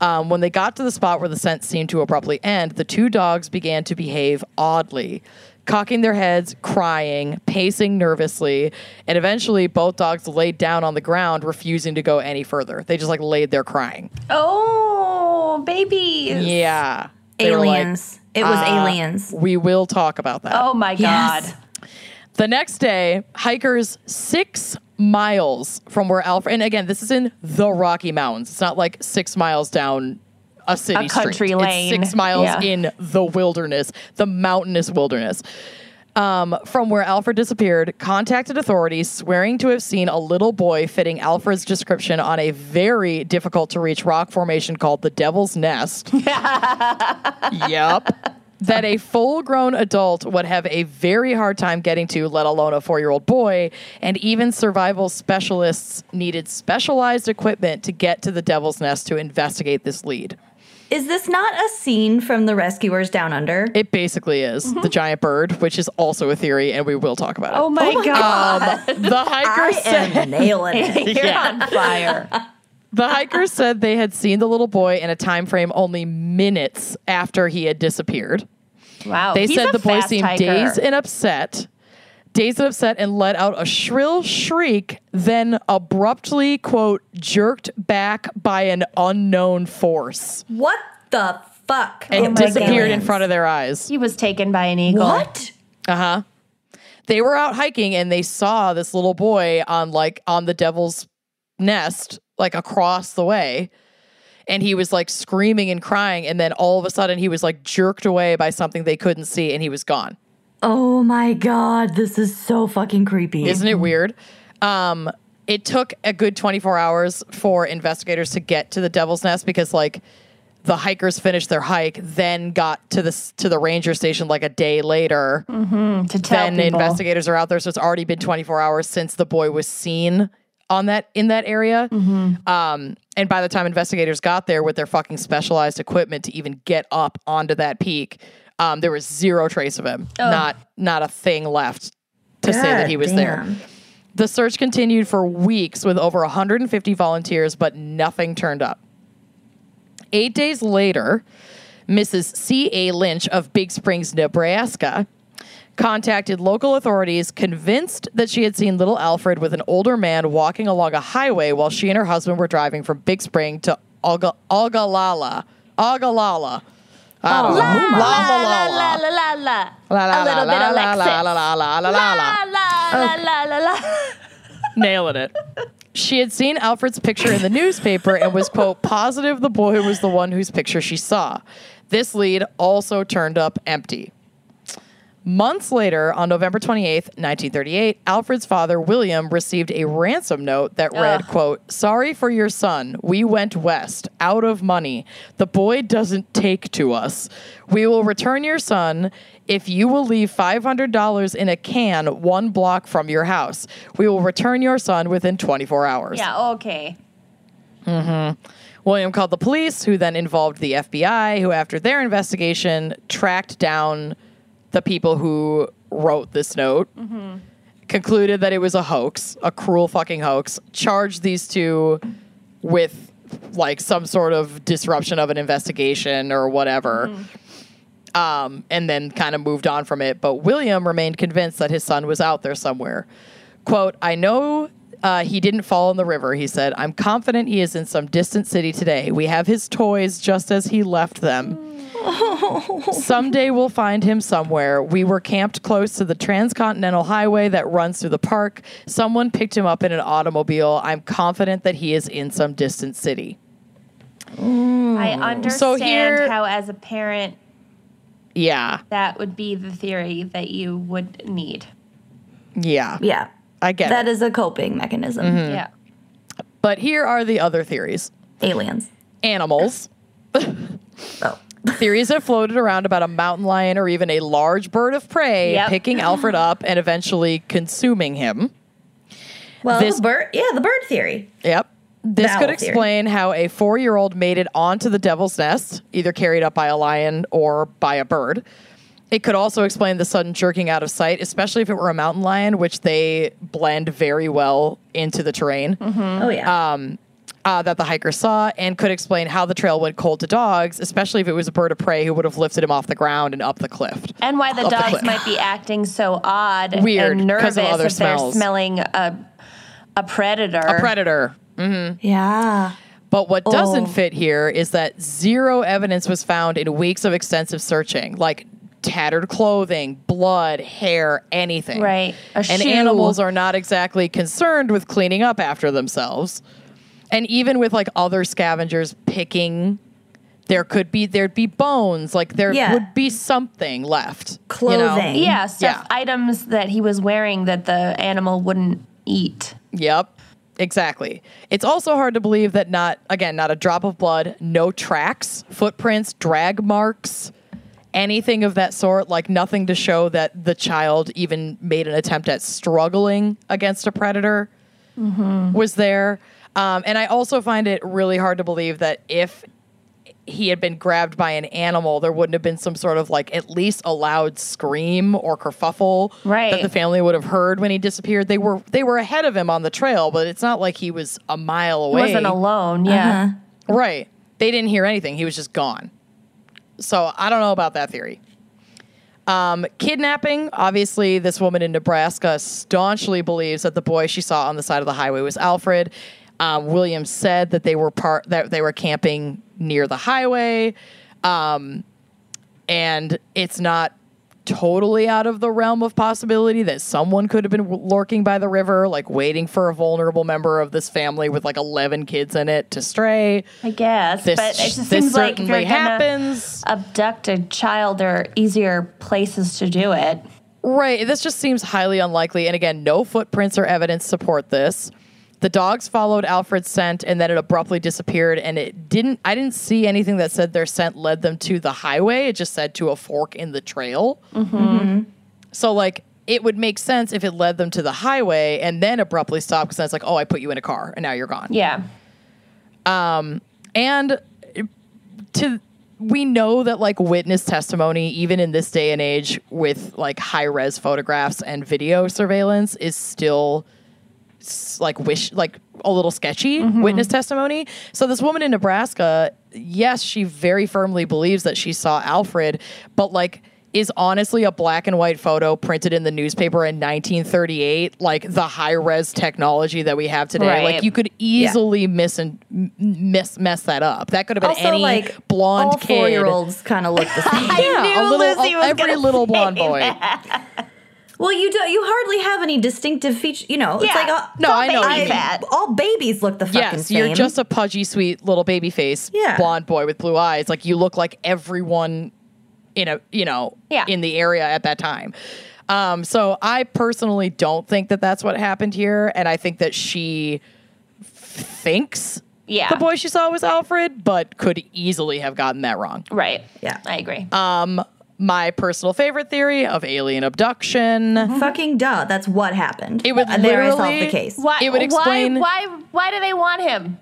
Um, when they got to the spot where the scent seemed to abruptly end, the two dogs began to behave oddly, cocking their heads, crying, pacing nervously, and eventually both dogs laid down on the ground, refusing to go any further. They just like laid there crying. Oh, babies. Yeah. They were like, Aliens. it was uh, aliens. we will talk about that. Oh my Yes. God. The next day, hikers six miles from where Alfred, and again, this is in the Rocky Mountains. It's not like six miles down a city A country street. lane. It's six miles Yeah. in the wilderness, the mountainous wilderness. Um, from where Alfred disappeared, contacted authorities, swearing to have seen a little boy fitting Alfred's description on a very difficult to reach rock formation called the Devil's Nest. yep. That a full grown adult would have a very hard time getting to, let alone a four year old boy. And even survival specialists needed specialized equipment to get to the Devil's Nest to investigate this lead. Is this not a scene from The Rescuers Down Under? It basically is the giant bird, which is also a theory, and we will talk about it. Oh my, God. Um, the I said am nailing it. You're Yeah. on fire. the hikers said they had seen the little boy in a time frame only minutes after he had disappeared. Wow. They He's said a the boy seemed hiker. dazed and upset. Dazed and upset and let out a shrill shriek, then abruptly, quote, jerked back by an unknown force What the fuck? and Oh disappeared in front of their eyes. He was taken by an eagle. What? Uh huh. They were out hiking and they saw this little boy on like on the devil's nest like across the way. And he was like screaming and crying. And then all of a sudden, he was like jerked away by something they couldn't see and he was gone. Oh my god, this is so fucking creepy. Isn't it weird? Um, it took a good 24 hours for investigators to get to the Devil's Nest because, like, the hikers finished their hike, then got to the to the ranger station like a day later. to tell then people. investigators are out there, so it's already been 24 hours since the boy was seen on that in that area. Um, and by the time investigators got there with their fucking specialized equipment to even get up onto that peak, um, there was zero trace of him. Not not a thing left to say that he was there. The search continued for weeks with over 150 volunteers, but nothing turned up. Eight days later, Mrs. C.A. Lynch of Big Springs, Nebraska, contacted local authorities convinced that she had seen little Alfred with an older man walking along a highway while she and her husband were driving from Big Spring to Olga, Ogallala. Ogallala. I don't know. La, La, la, la, la, la, la. la, la, la. La, la, A little bit la, la, la, la, la, la, la, la, la. La, la, la, la, la, la. nailing it. She had seen Alfred's picture in the newspaper and was, quote, positive the boy was the one whose picture she saw. This lead also turned up empty. Months later, on November 28th, 1938, Alfred's father, William, received a ransom note that read, Ugh. quote, Sorry for your son. We went west, out of money. The boy doesn't take to us. We will return your son if you will leave $500 in a can one block from your house. We will return your son within 24 hours. Yeah, okay. Mm-hmm. William called the police, who then involved the FBI, who, after their investigation, tracked down the people who wrote this note, concluded that it was a hoax, a cruel fucking hoax, charged these two with like some sort of disruption of an investigation or whatever. Um, and then kind of moved on from it. But William remained convinced that his son was out there somewhere. Quote, I know uh, he didn't fall in the river, he said. I'm confident he is in some distant city today. We have his toys just as he left them. Someday we'll find him somewhere. We were camped close to the transcontinental highway that runs through the park. Someone picked him up in an automobile. I'm confident that he is in some distant city. I understand here- how, as a parent, Yeah. that would be the theory that you would need. Yeah. Yeah. I get That it. is a coping mechanism. Mm-hmm. Yeah. But here are the other theories. Aliens. Animals. Oh. Theories have floated around about a mountain lion or even a large bird of prey Yep. picking Alfred up and eventually consuming him. Well, This- bird. Yeah, the bird theory. Yep. This owl could theory. explain how a four year old made it onto the devil's nest, either carried up by a lion or by a bird. It could also explain the sudden jerking out of sight, especially if it were a mountain lion, which they blend very well into the terrain mm-hmm. Oh yeah. Um, uh, that the hiker saw, and could explain how the trail went cold to dogs, especially if it was a bird of prey who would have lifted him off the ground and up the cliff. And why the Up the dogs cliff. might be acting so odd Weird, and 'cause nervous of other if smells. they're smelling a a predator. A predator. yeah. But what doesn't Oh. fit here is that zero evidence was found in weeks of extensive searching, like tattered clothing, blood, hair, anything. Right. A and shoe. animals are not exactly concerned with cleaning up after themselves. And even with like other scavengers picking, there could be there'd be bones, like there Yeah. would be something left. you know? Clothing. Yeah, stuff Yeah. items that he was wearing that the animal wouldn't eat. Yep. Exactly. It's also hard to believe that not again, not a drop of blood, no tracks, footprints, drag marks, anything of that sort, like nothing to show that the child even made an attempt at struggling against a predator mm-hmm. was there. Um, and I also find it really hard to believe that if he had been grabbed by an animal, there wouldn't have been some sort of like at least a loud scream or kerfuffle Right. that the family would have heard when he disappeared. They were they were ahead of him on the trail, but it's not like he was a mile away. He away. wasn't alone. Yeah. Right. They didn't hear anything. He was just gone. So I don't know about that theory. Um, kidnapping. Obviously, this woman in Nebraska staunchly believes that the boy she saw on the side of the highway was Alfred. Um, Williams said that they were part that they were camping near the highway, um, and it's not totally out of the realm of possibility that someone could have been lurking by the river, like waiting for a vulnerable member of this family with like 11 kids in it to stray. I guess, This, but it just seems like if you're happens. abduct a child, there are easier places to do it. Right. This just seems highly unlikely. And again, no footprints or evidence support this. The dogs followed Alfred's scent and then it abruptly disappeared. And it didn't, I didn't see anything that said their scent led them to the highway. It just said to a fork in the trail. Mm-hmm. So, like, it would make sense if it led them to the highway and then abruptly stopped because then it's like, oh, I put you in a car and now you're gone. Yeah. Um, and to we know that like witness testimony even in this day and age with like high res photographs and video surveillance is still like wish like a little sketchy mm-hmm. witness testimony. So this woman in Nebraska, yes, she very firmly believes that she saw Alfred, but like is honestly a black and white photo printed in the newspaper in 1938 like the high res technology that we have today Right. like you could easily miss and miss mess that up that could have been Also, any like blonde all kid four year olds kind of look the same. yeah, little, Lucy a- was every little blonde boy. Well, you do. You hardly have any distinctive feature. You know, it's like uh, No, I know what I- mean. fat. all babies look the fucking Yes, same. you're just a pudgy, sweet little baby face, Yeah. blonde boy with blue eyes. Like you look like everyone in a you know Yeah. in the area at that time. Um, so I personally don't think that that's what happened here, and I think that she thinks Yeah. the boy she saw was Alfred, but could easily have gotten that wrong. Right. Yeah. I agree. My personal favorite theory of alien abduction. fucking duh. That's what happened. It would there I solved the case. why, it would explain- why, why, why do they want him?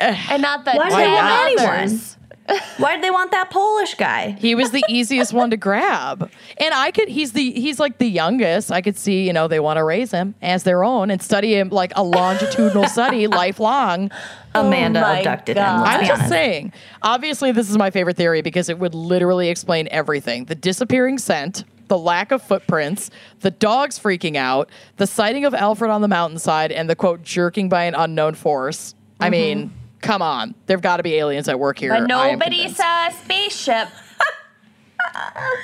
and not the Why do they ten want anyone? Others? Why did they want that Polish guy? He was the easiest one to grab. And I could he's the he's like the youngest. I could see, you know, they want to raise him as their own and study him like a longitudinal study lifelong. Amanda oh my abducted God. him. I'm just saying. Obviously, this is my favorite theory because it would literally explain everything. The disappearing scent, the lack of footprints, the dogs freaking out, the sighting of Alfred on the mountainside, and the quote jerking by an unknown force. I mean, mm-hmm. Come on. There've got to be aliens at work here. But nobody saw a spaceship.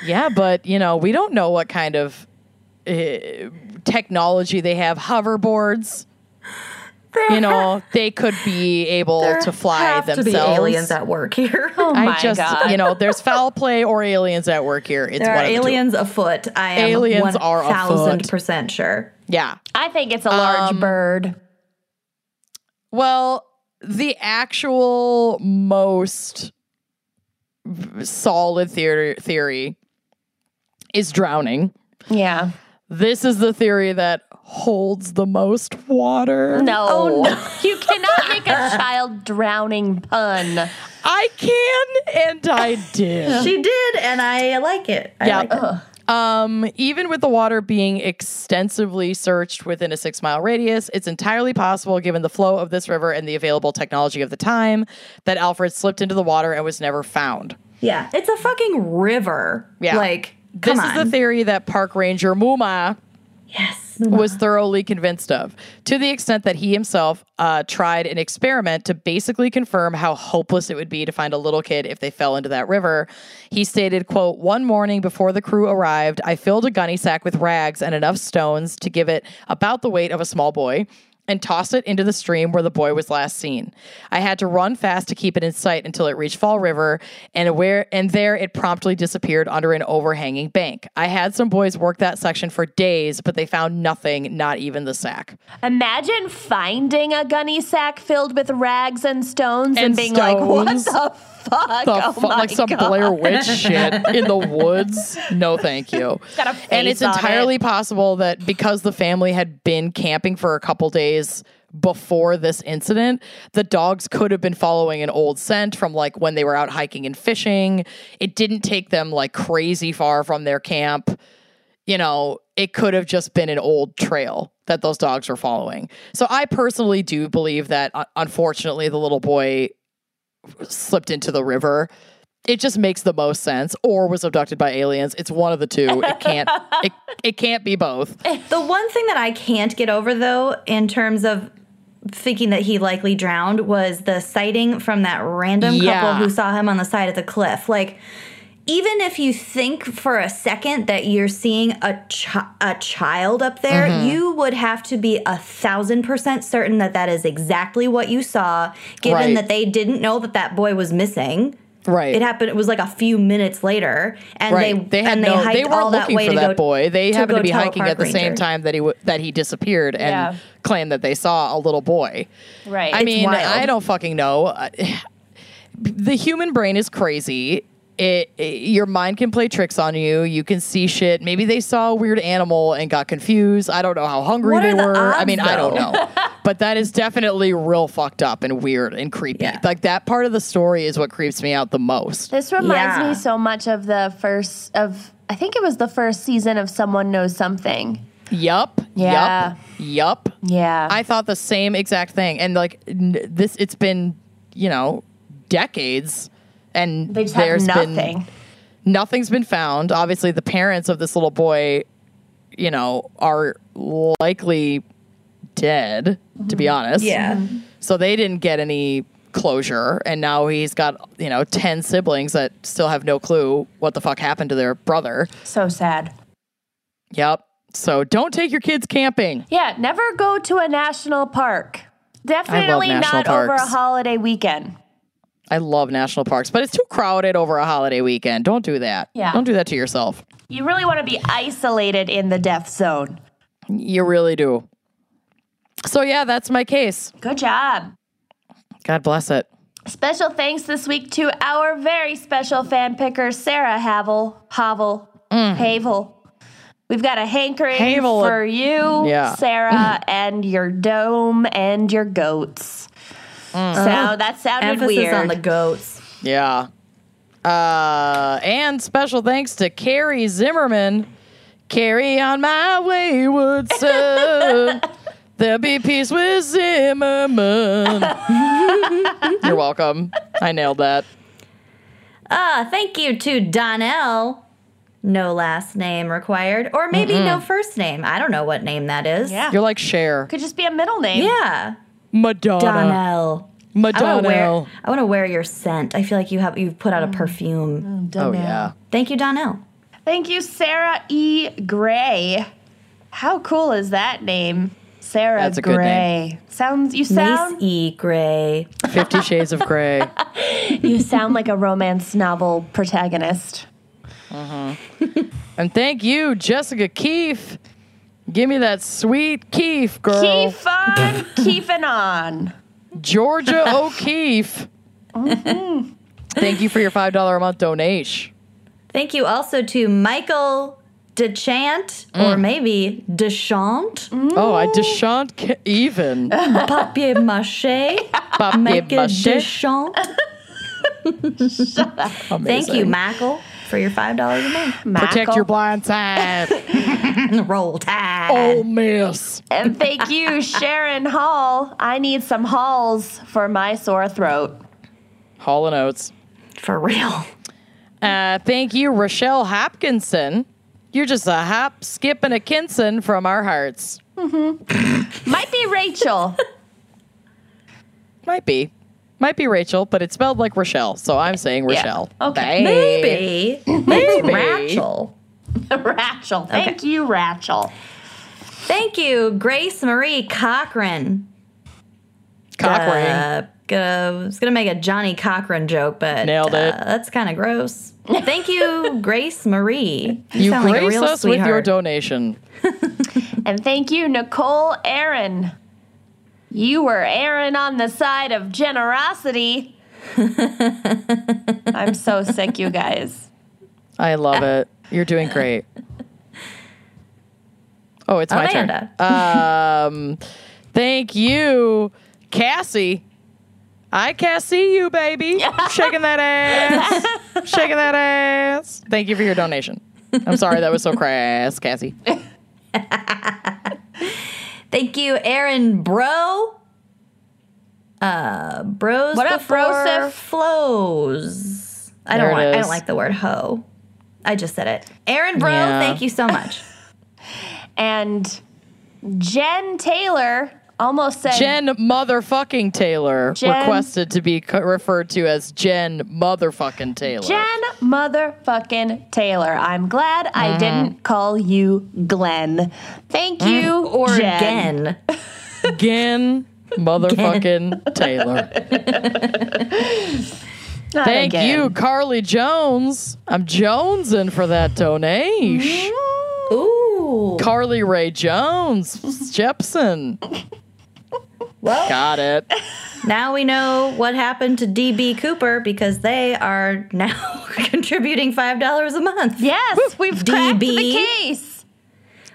Yeah, but you know, we don't know what kind of uh, technology they have. Hoverboards. You know, they could be able to fly have themselves. to be aliens at work here. Oh I my just, god. you know, there's foul play or aliens at work here. It's there are of the two. aliens afoot. I am Aliens one are thousand percent sure. Yeah. I think it's a large Um, bird. Well, the actual most solid theory theory is drowning. Yeah. This is the theory that holds the most water. No. Oh, no. You cannot make a child drowning pun. I can and I did. She did, and I like it. I Yeah. like it. Um, even with the water being extensively searched within a six mile radius, it's entirely possible, given the flow of this river and the available technology of the time, that Alfred slipped into the water and was never found. Yeah, it's a fucking river. Yeah. like This come is the theory that Park Ranger Moomaw yes, was thoroughly convinced of, to the extent that he himself uh, tried an experiment to basically confirm how hopeless it would be to find a little kid if they fell into that river. He stated, quote, one morning before the crew arrived, I filled a gunny sack with rags and enough stones to give it about the weight of a small boy and tossed it into the stream where the boy was last seen. I had to run fast to keep it in sight until it reached Fall River, and where and there it promptly disappeared under an overhanging bank. I had some boys work that section for days, but they found nothing, not even the sack. Imagine finding a gunny sack filled with rags and stones and, And being like, what the fuck? The oh fu- like some God. Blair Witch shit in the woods. No, thank you. and it's entirely it. possible that because the family had been camping for a couple days before this incident, the dogs could have been following an old scent from like when they were out hiking and fishing. It didn't take them like crazy far from their camp. You know, it could have just been an old trail that those dogs were following. So I personally do believe that uh, unfortunately the little boy slipped into the river. It just makes the most sense or was abducted by aliens. It's one of the two. It can't it, it can't be both. The one thing that I can't get over though, in terms of thinking that he likely drowned, was the sighting from that random Yeah. couple who saw him on the side of the cliff. Like, even if you think for a second that you're seeing a chi- a child up there, Mm-hmm. you would have to be a thousand percent certain that that is exactly what you saw. Given Right. that they didn't know that that boy was missing. Right. It happened. It was like a few minutes later, and right. they, had and no. they hiked They weren't all that looking way for to that go boy. They happened go to be hiking at the same time that he w- that he disappeared and Yeah. claimed that they saw a little boy. Right. I It's mean, wild. I don't fucking know. The human brain is crazy. It, it- your mind can play tricks on you. You can see shit. Maybe they saw a weird animal and got confused. I don't know how hungry What they are the were. I odds, mean, I don't know. but that is definitely real fucked up and weird and creepy. Yeah. Like that part of the story is what creeps me out the most. This reminds Yeah. me so much of the first of I think it was the first season of Someone Knows Something. Yup. Yeah. Yup. Yup. Yeah. I thought the same exact thing. And like n- this, it's been, you know, decades and they just have there's nothing. been nothing's been found. Obviously, the parents of this little boy, you know, are likely dead, to be mm-hmm. honest. Yeah. Mm-hmm. So they didn't get any closure. And now he's got, you know, 10 siblings that still have no clue what the fuck happened to their brother. so sad. Yep. So don't take your kids camping. Yeah, never go to a national park. Definitely national not over a holiday weekend. I love national parks, but it's too crowded over a holiday weekend. Don't do that. Yeah. Don't do that to yourself. You really want to be isolated in the death zone. You really do. So, yeah, that's my case. Good job. God bless it. Special thanks this week to our very special fan picker, Sarah Havel. Havel. Mm. Havel. We've got a hankering Havel. for you, Yeah. Sarah, and your dome and your goats. So that sounded Emphasis weird. on the goats. Yeah. Uh, and special thanks to Carrie Zimmerman. Carry on my wayward son. There'll be peace with Zimmerman. You're welcome. I nailed that. Ah, thank you to Donnell. No last name required, or maybe no first name. I don't know what name that is. yeah. You're like Cher. Could just be a middle name. Yeah. Madonna. Donnell. I want to wear. Madonna. I want to wear your scent. I feel like you have you've put out a perfume. Oh, oh yeah. Thank you, Donnell. Thank you, Sarah E. Gray. How cool is that name? Sarah That's a good Gray. name. Sounds you sound Mace sound E. Gray. Fifty Shades of Grey. you sound like a romance novel protagonist. Mm-hmm. And thank you, Jessica Keefe. Give me that sweet Keefe, girl. Keep on keeping on. Georgia O'Keefe. Mm-hmm. Thank you for your $5 a month donation. Thank you also to Michael Dechant, or mm. maybe Dechant, Oh, I deshant ca- even. papier mache, Papier a mache. Dechant. Thank you, Michael, for your five dollars a month. Protect your blind side. Roll tide. oh, miss. And thank you, Sharon Hall. I need some halls for my sore throat. Hall and Oates. For real. Uh, thank you, Rochelle Hopkinson. You're just a hop, skip, and a kinson from our hearts. Might be Rachel. Might be. Might be Rachel, but it's spelled like Rochelle, so I'm saying Rochelle. Okay. Hey. Maybe. Maybe. Rachel. Rachel. Thank you, Rachel. Thank you, Grace Marie Cochran. Cockring. Uh, gonna, was gonna make a Johnny Cochran joke, but Nailed it. uh, that's kind of gross. Thank you, Grace Marie. You, you sound like a grace us with your donation. And thank you, Nicole Aaron. You were Aaron on the side of generosity. I'm so sick, you guys. I love it. You're doing great. Oh, it's my turn. Um, thank you, Cassie. I can't see you, baby. Shaking that ass. Shaking that ass. Thank you for your donation. I'm sorry that was so crass, Cassie. Thank you, Aaron Bro. Uh, bros What up, before brosif? flows. I There don't want. I don't like the word hoe. I just said it. Aaron Bro, Yeah. thank you so much. And Jen Taylor Almost said Jen motherfucking Taylor Jen- requested to be co- referred to as Jen motherfucking Taylor. Jen motherfucking Taylor. I'm glad I mm-hmm. didn't call you Glenn. Thank you, mm. Or Jen. again. Again, motherfucking Taylor. Not Thank again. you, Carly Jones. I'm jonesing for that donation. Mm. Ooh. Carly Ray Jones, Jepsen. Well, Got it. now we know what happened to DB Cooper because they are now contributing $5 a month. Yes, we've DB. cracked the case.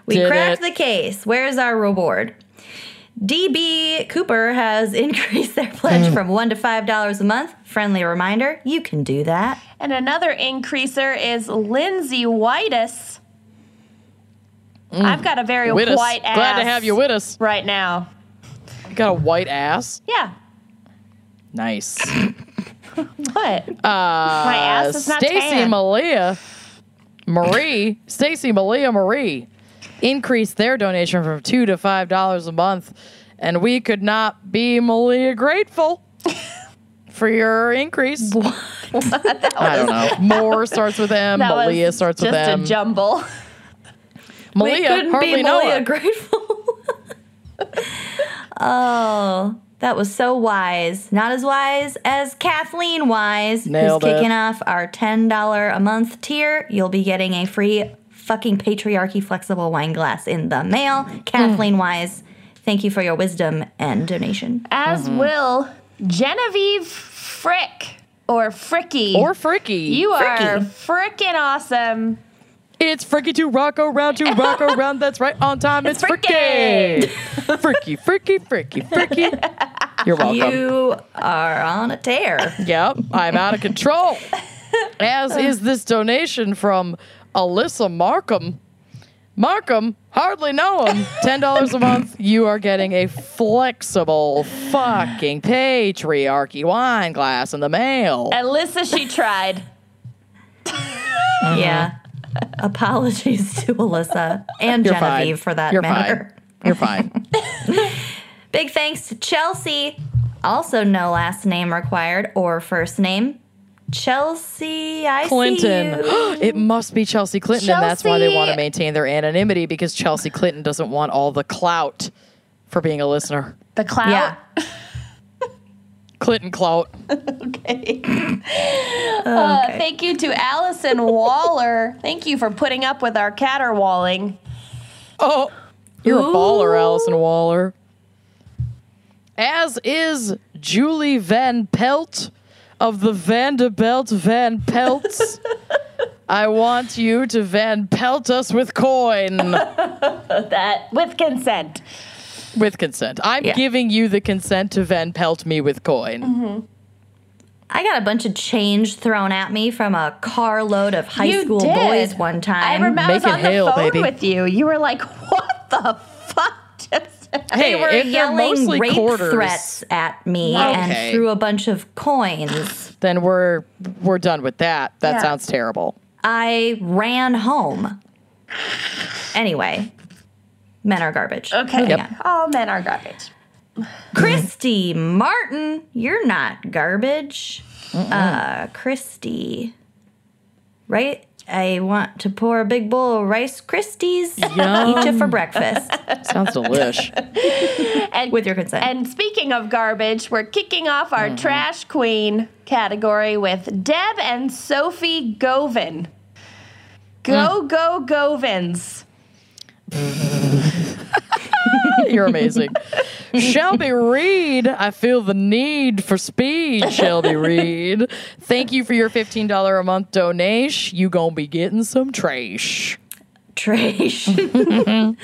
We Did cracked it. the case. Where's our reward? DB Cooper has increased their pledge hmm. from one to five dollars a month. Friendly reminder: you can do that. And another increaser is Lindsay Whitus. Hmm. I've got a very With white ass. Glad to have you with us. right now. Got a white ass. Yeah. Nice. What? Uh, My ass is not Stacy tan. Malia Marie, Stacy Malia Marie increased their donation from two to five dollars a month, and we could not be Malia grateful for your increase. What? I don't know. More starts with M. That Malia starts just with M. a jumble. Malia we couldn't be Malia her. grateful. Oh, that was so wise. Not as wise as Kathleen Wise, Nailed who's it. kicking off our ten dollar a month tier. You'll be getting a free fucking patriarchy flexible wine glass in the mail. Hmm. Kathleen Wise, thank you for your wisdom and donation. As Mm-hmm. will Genevieve Frick or Fricky. or Fricky. you are Fricky. frickin' awesome. It's Fricky to rock around, to rock around. That's right, on time. It's, Fricky. Fricky, Fricky, Fricky, Fricky. You're welcome. You are on a tear. Yep, I'm out of control. As is this donation from Alyssa Markham. Markham, hardly know him. $10 a month. You are getting a flexible fucking patriarchy wine glass in the mail. Alyssa, she tried. Uh-huh. Yeah. Apologies to Alyssa and You're Genevieve fine. for that You're matter. fine. You're fine. Big thanks to Chelsea. Also, no last name required or first name. Chelsea, I Clinton. see you. it must be Chelsea Clinton, and that's why they want to maintain their anonymity because Chelsea Clinton doesn't want all the clout for being a listener. The cloud. Yeah. Clinton clout. Okay. Uh, thank you to Allison Waller. Thank you for putting up with our caterwauling. Oh, you're a baller, Allison Waller. As is Julie Van Pelt of the Vanderbilt Van Pelts. I want you to Van Pelt us with coin That with consent. With consent. I'm Yeah. giving you the consent to Van Pelt me with coin. I got a bunch of change thrown at me from a carload of high You school did. boys one time. I remember I was Make it on the hail, phone baby. with you. You were like, "What the fuck?" Just Hey, they were yelling rape quarters, threats at me Okay. and threw a bunch of coins. then we're we're done with that. That Yeah. sounds terrible. I ran home. Anyway, men are garbage. okay. Yep. on. All men are garbage. Christy Martin, you're not garbage. Uh, Christy, right? I want to pour a big bowl of Rice Krispies. Eat it for breakfast Sounds delish. And with your consent. And speaking of garbage, we're kicking off our trash queen category with Deb and Sophie Govin. Go, go, Govins. You're amazing. Shelby Reed, I feel the need for speed, Shelby Reed. Thank you for your $15 a month donation. You gonna be getting some trash. Trash. Thank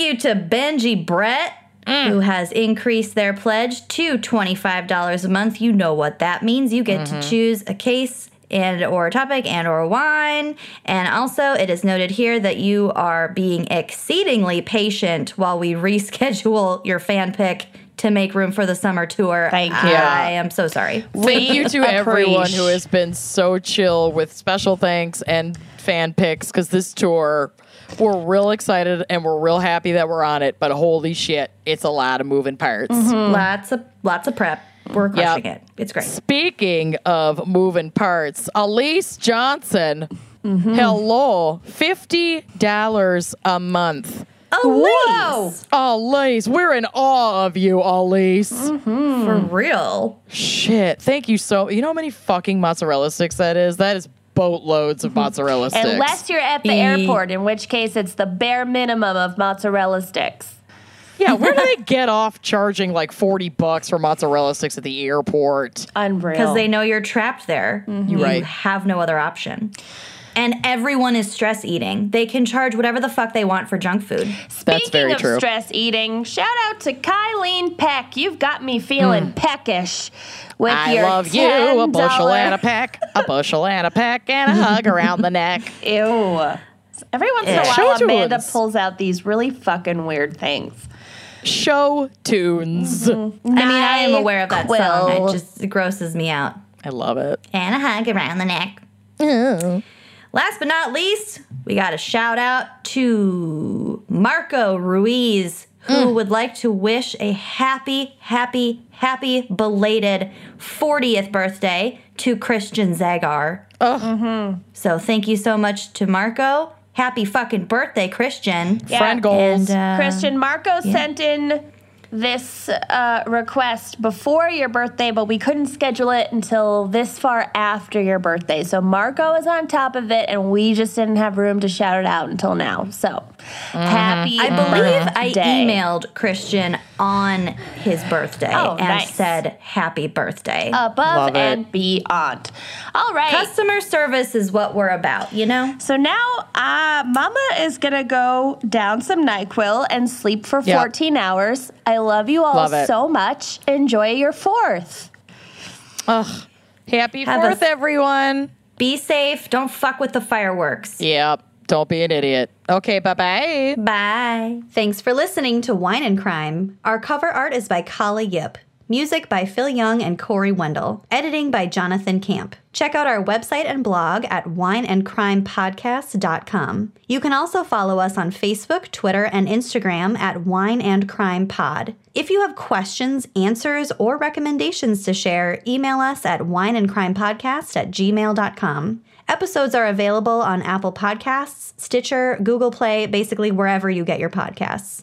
you to Benji Brett, who mm. has increased their pledge to $25 a month. You know what that means. You get to mm-hmm. choose a case and or topic and or wine. And also it is noted here that you are being exceedingly patient while we reschedule your fan pick to make room for the summer tour. Thank you. I am so sorry. Thank you to everyone who has been so chill with special thanks and fan picks because this tour, we're real excited and we're real happy that we're on it. But holy shit, it's a lot of moving parts. Mm-hmm. Lots of lots of prep. We're crushing Yep. it. It's great. Speaking of moving parts, Elise Johnson, mm-hmm. hello, fifty dollars a month. Whoa, Elise, we're in awe of you, Elise. Mm-hmm. for real. Shit, thank you so. You know how many fucking mozzarella sticks that is? That is boatloads of mozzarella sticks. Unless you're at the E- airport, in which case it's the bare minimum of mozzarella sticks. Yeah, where do they get off charging like forty bucks for mozzarella sticks at the airport? Unreal. Because they know you're trapped there. Mm-hmm. You Right. have no other option. And everyone is stress eating. They can charge whatever the fuck they want for junk food. Speaking That's very of true. stress eating, shout out to Kylene Peck. You've got me feeling hmm. peckish with I your love you, a bushel and a peck, a bushel and a peck, and a hug around the neck. Ew. Every once in a while, Amanda pulls out these really fucking weird things. Show tunes. I mean, I am aware of that song. It just it grosses me out. I love it. And a hug around the neck. Last but not least, we got a shout out to Marco Ruiz, who would like to wish a happy, happy, happy belated 40th birthday to Christian Zagar. So thank you so much to Marco. Happy fucking birthday, Christian. Friend goals. And uh, Christian Marco sent in this uh, request before your birthday, but we couldn't schedule it until this far after your birthday. So Marco is on top of it, and we just didn't have room to shout it out until now. So happy! I believe I emailed Christian on his birthday Oh, and nice. said happy birthday. above Love it. and beyond. All right. Customer service is what we're about, you know? So now, uh, Mama is gonna go down some Nyquil and sleep for Yep. 14 hours. I love you all Love so much. Enjoy your fourth. Ugh. Happy Have Fourth, a- everyone. Be safe. Don't fuck with the fireworks. Yep. Don't be an idiot. Okay, bye bye. Bye. Thanks for listening to Wine and Crime. Our cover art is by Kala Yip. Music by Phil Young and Corey Wendell. Editing by Jonathan Camp. Check out our website and blog at wineandcrimepodcast.com. You can also follow us on Facebook, Twitter, and Instagram at Wine and Crime Pod. If you have questions, answers, or recommendations to share, email us at wineandcrimepodcast at gmail.com. Episodes are available on Apple Podcasts, Stitcher, Google Play, basically wherever you get your podcasts.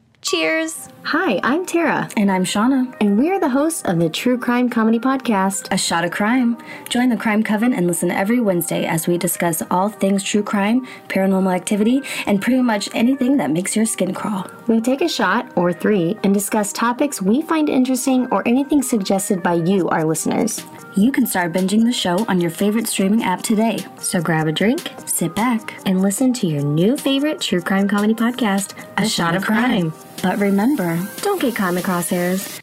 Cheers! Hi, I'm Tara, And I'm Shauna. and we are the hosts of the True Crime Comedy Podcast. A shot of crime. Join the Crime Coven and listen every Wednesday as we discuss all things true crime, paranormal activity, and pretty much anything that makes your skin crawl. We take a shot, or three, and discuss topics we find interesting or anything suggested by you, our listeners. You can start binging the show on your favorite streaming app today. So grab a drink Sit back. and listen to your new favorite True Crime Comedy Podcast, A, A Shot of Crime. But remember, Don't get caught in the crosshairs.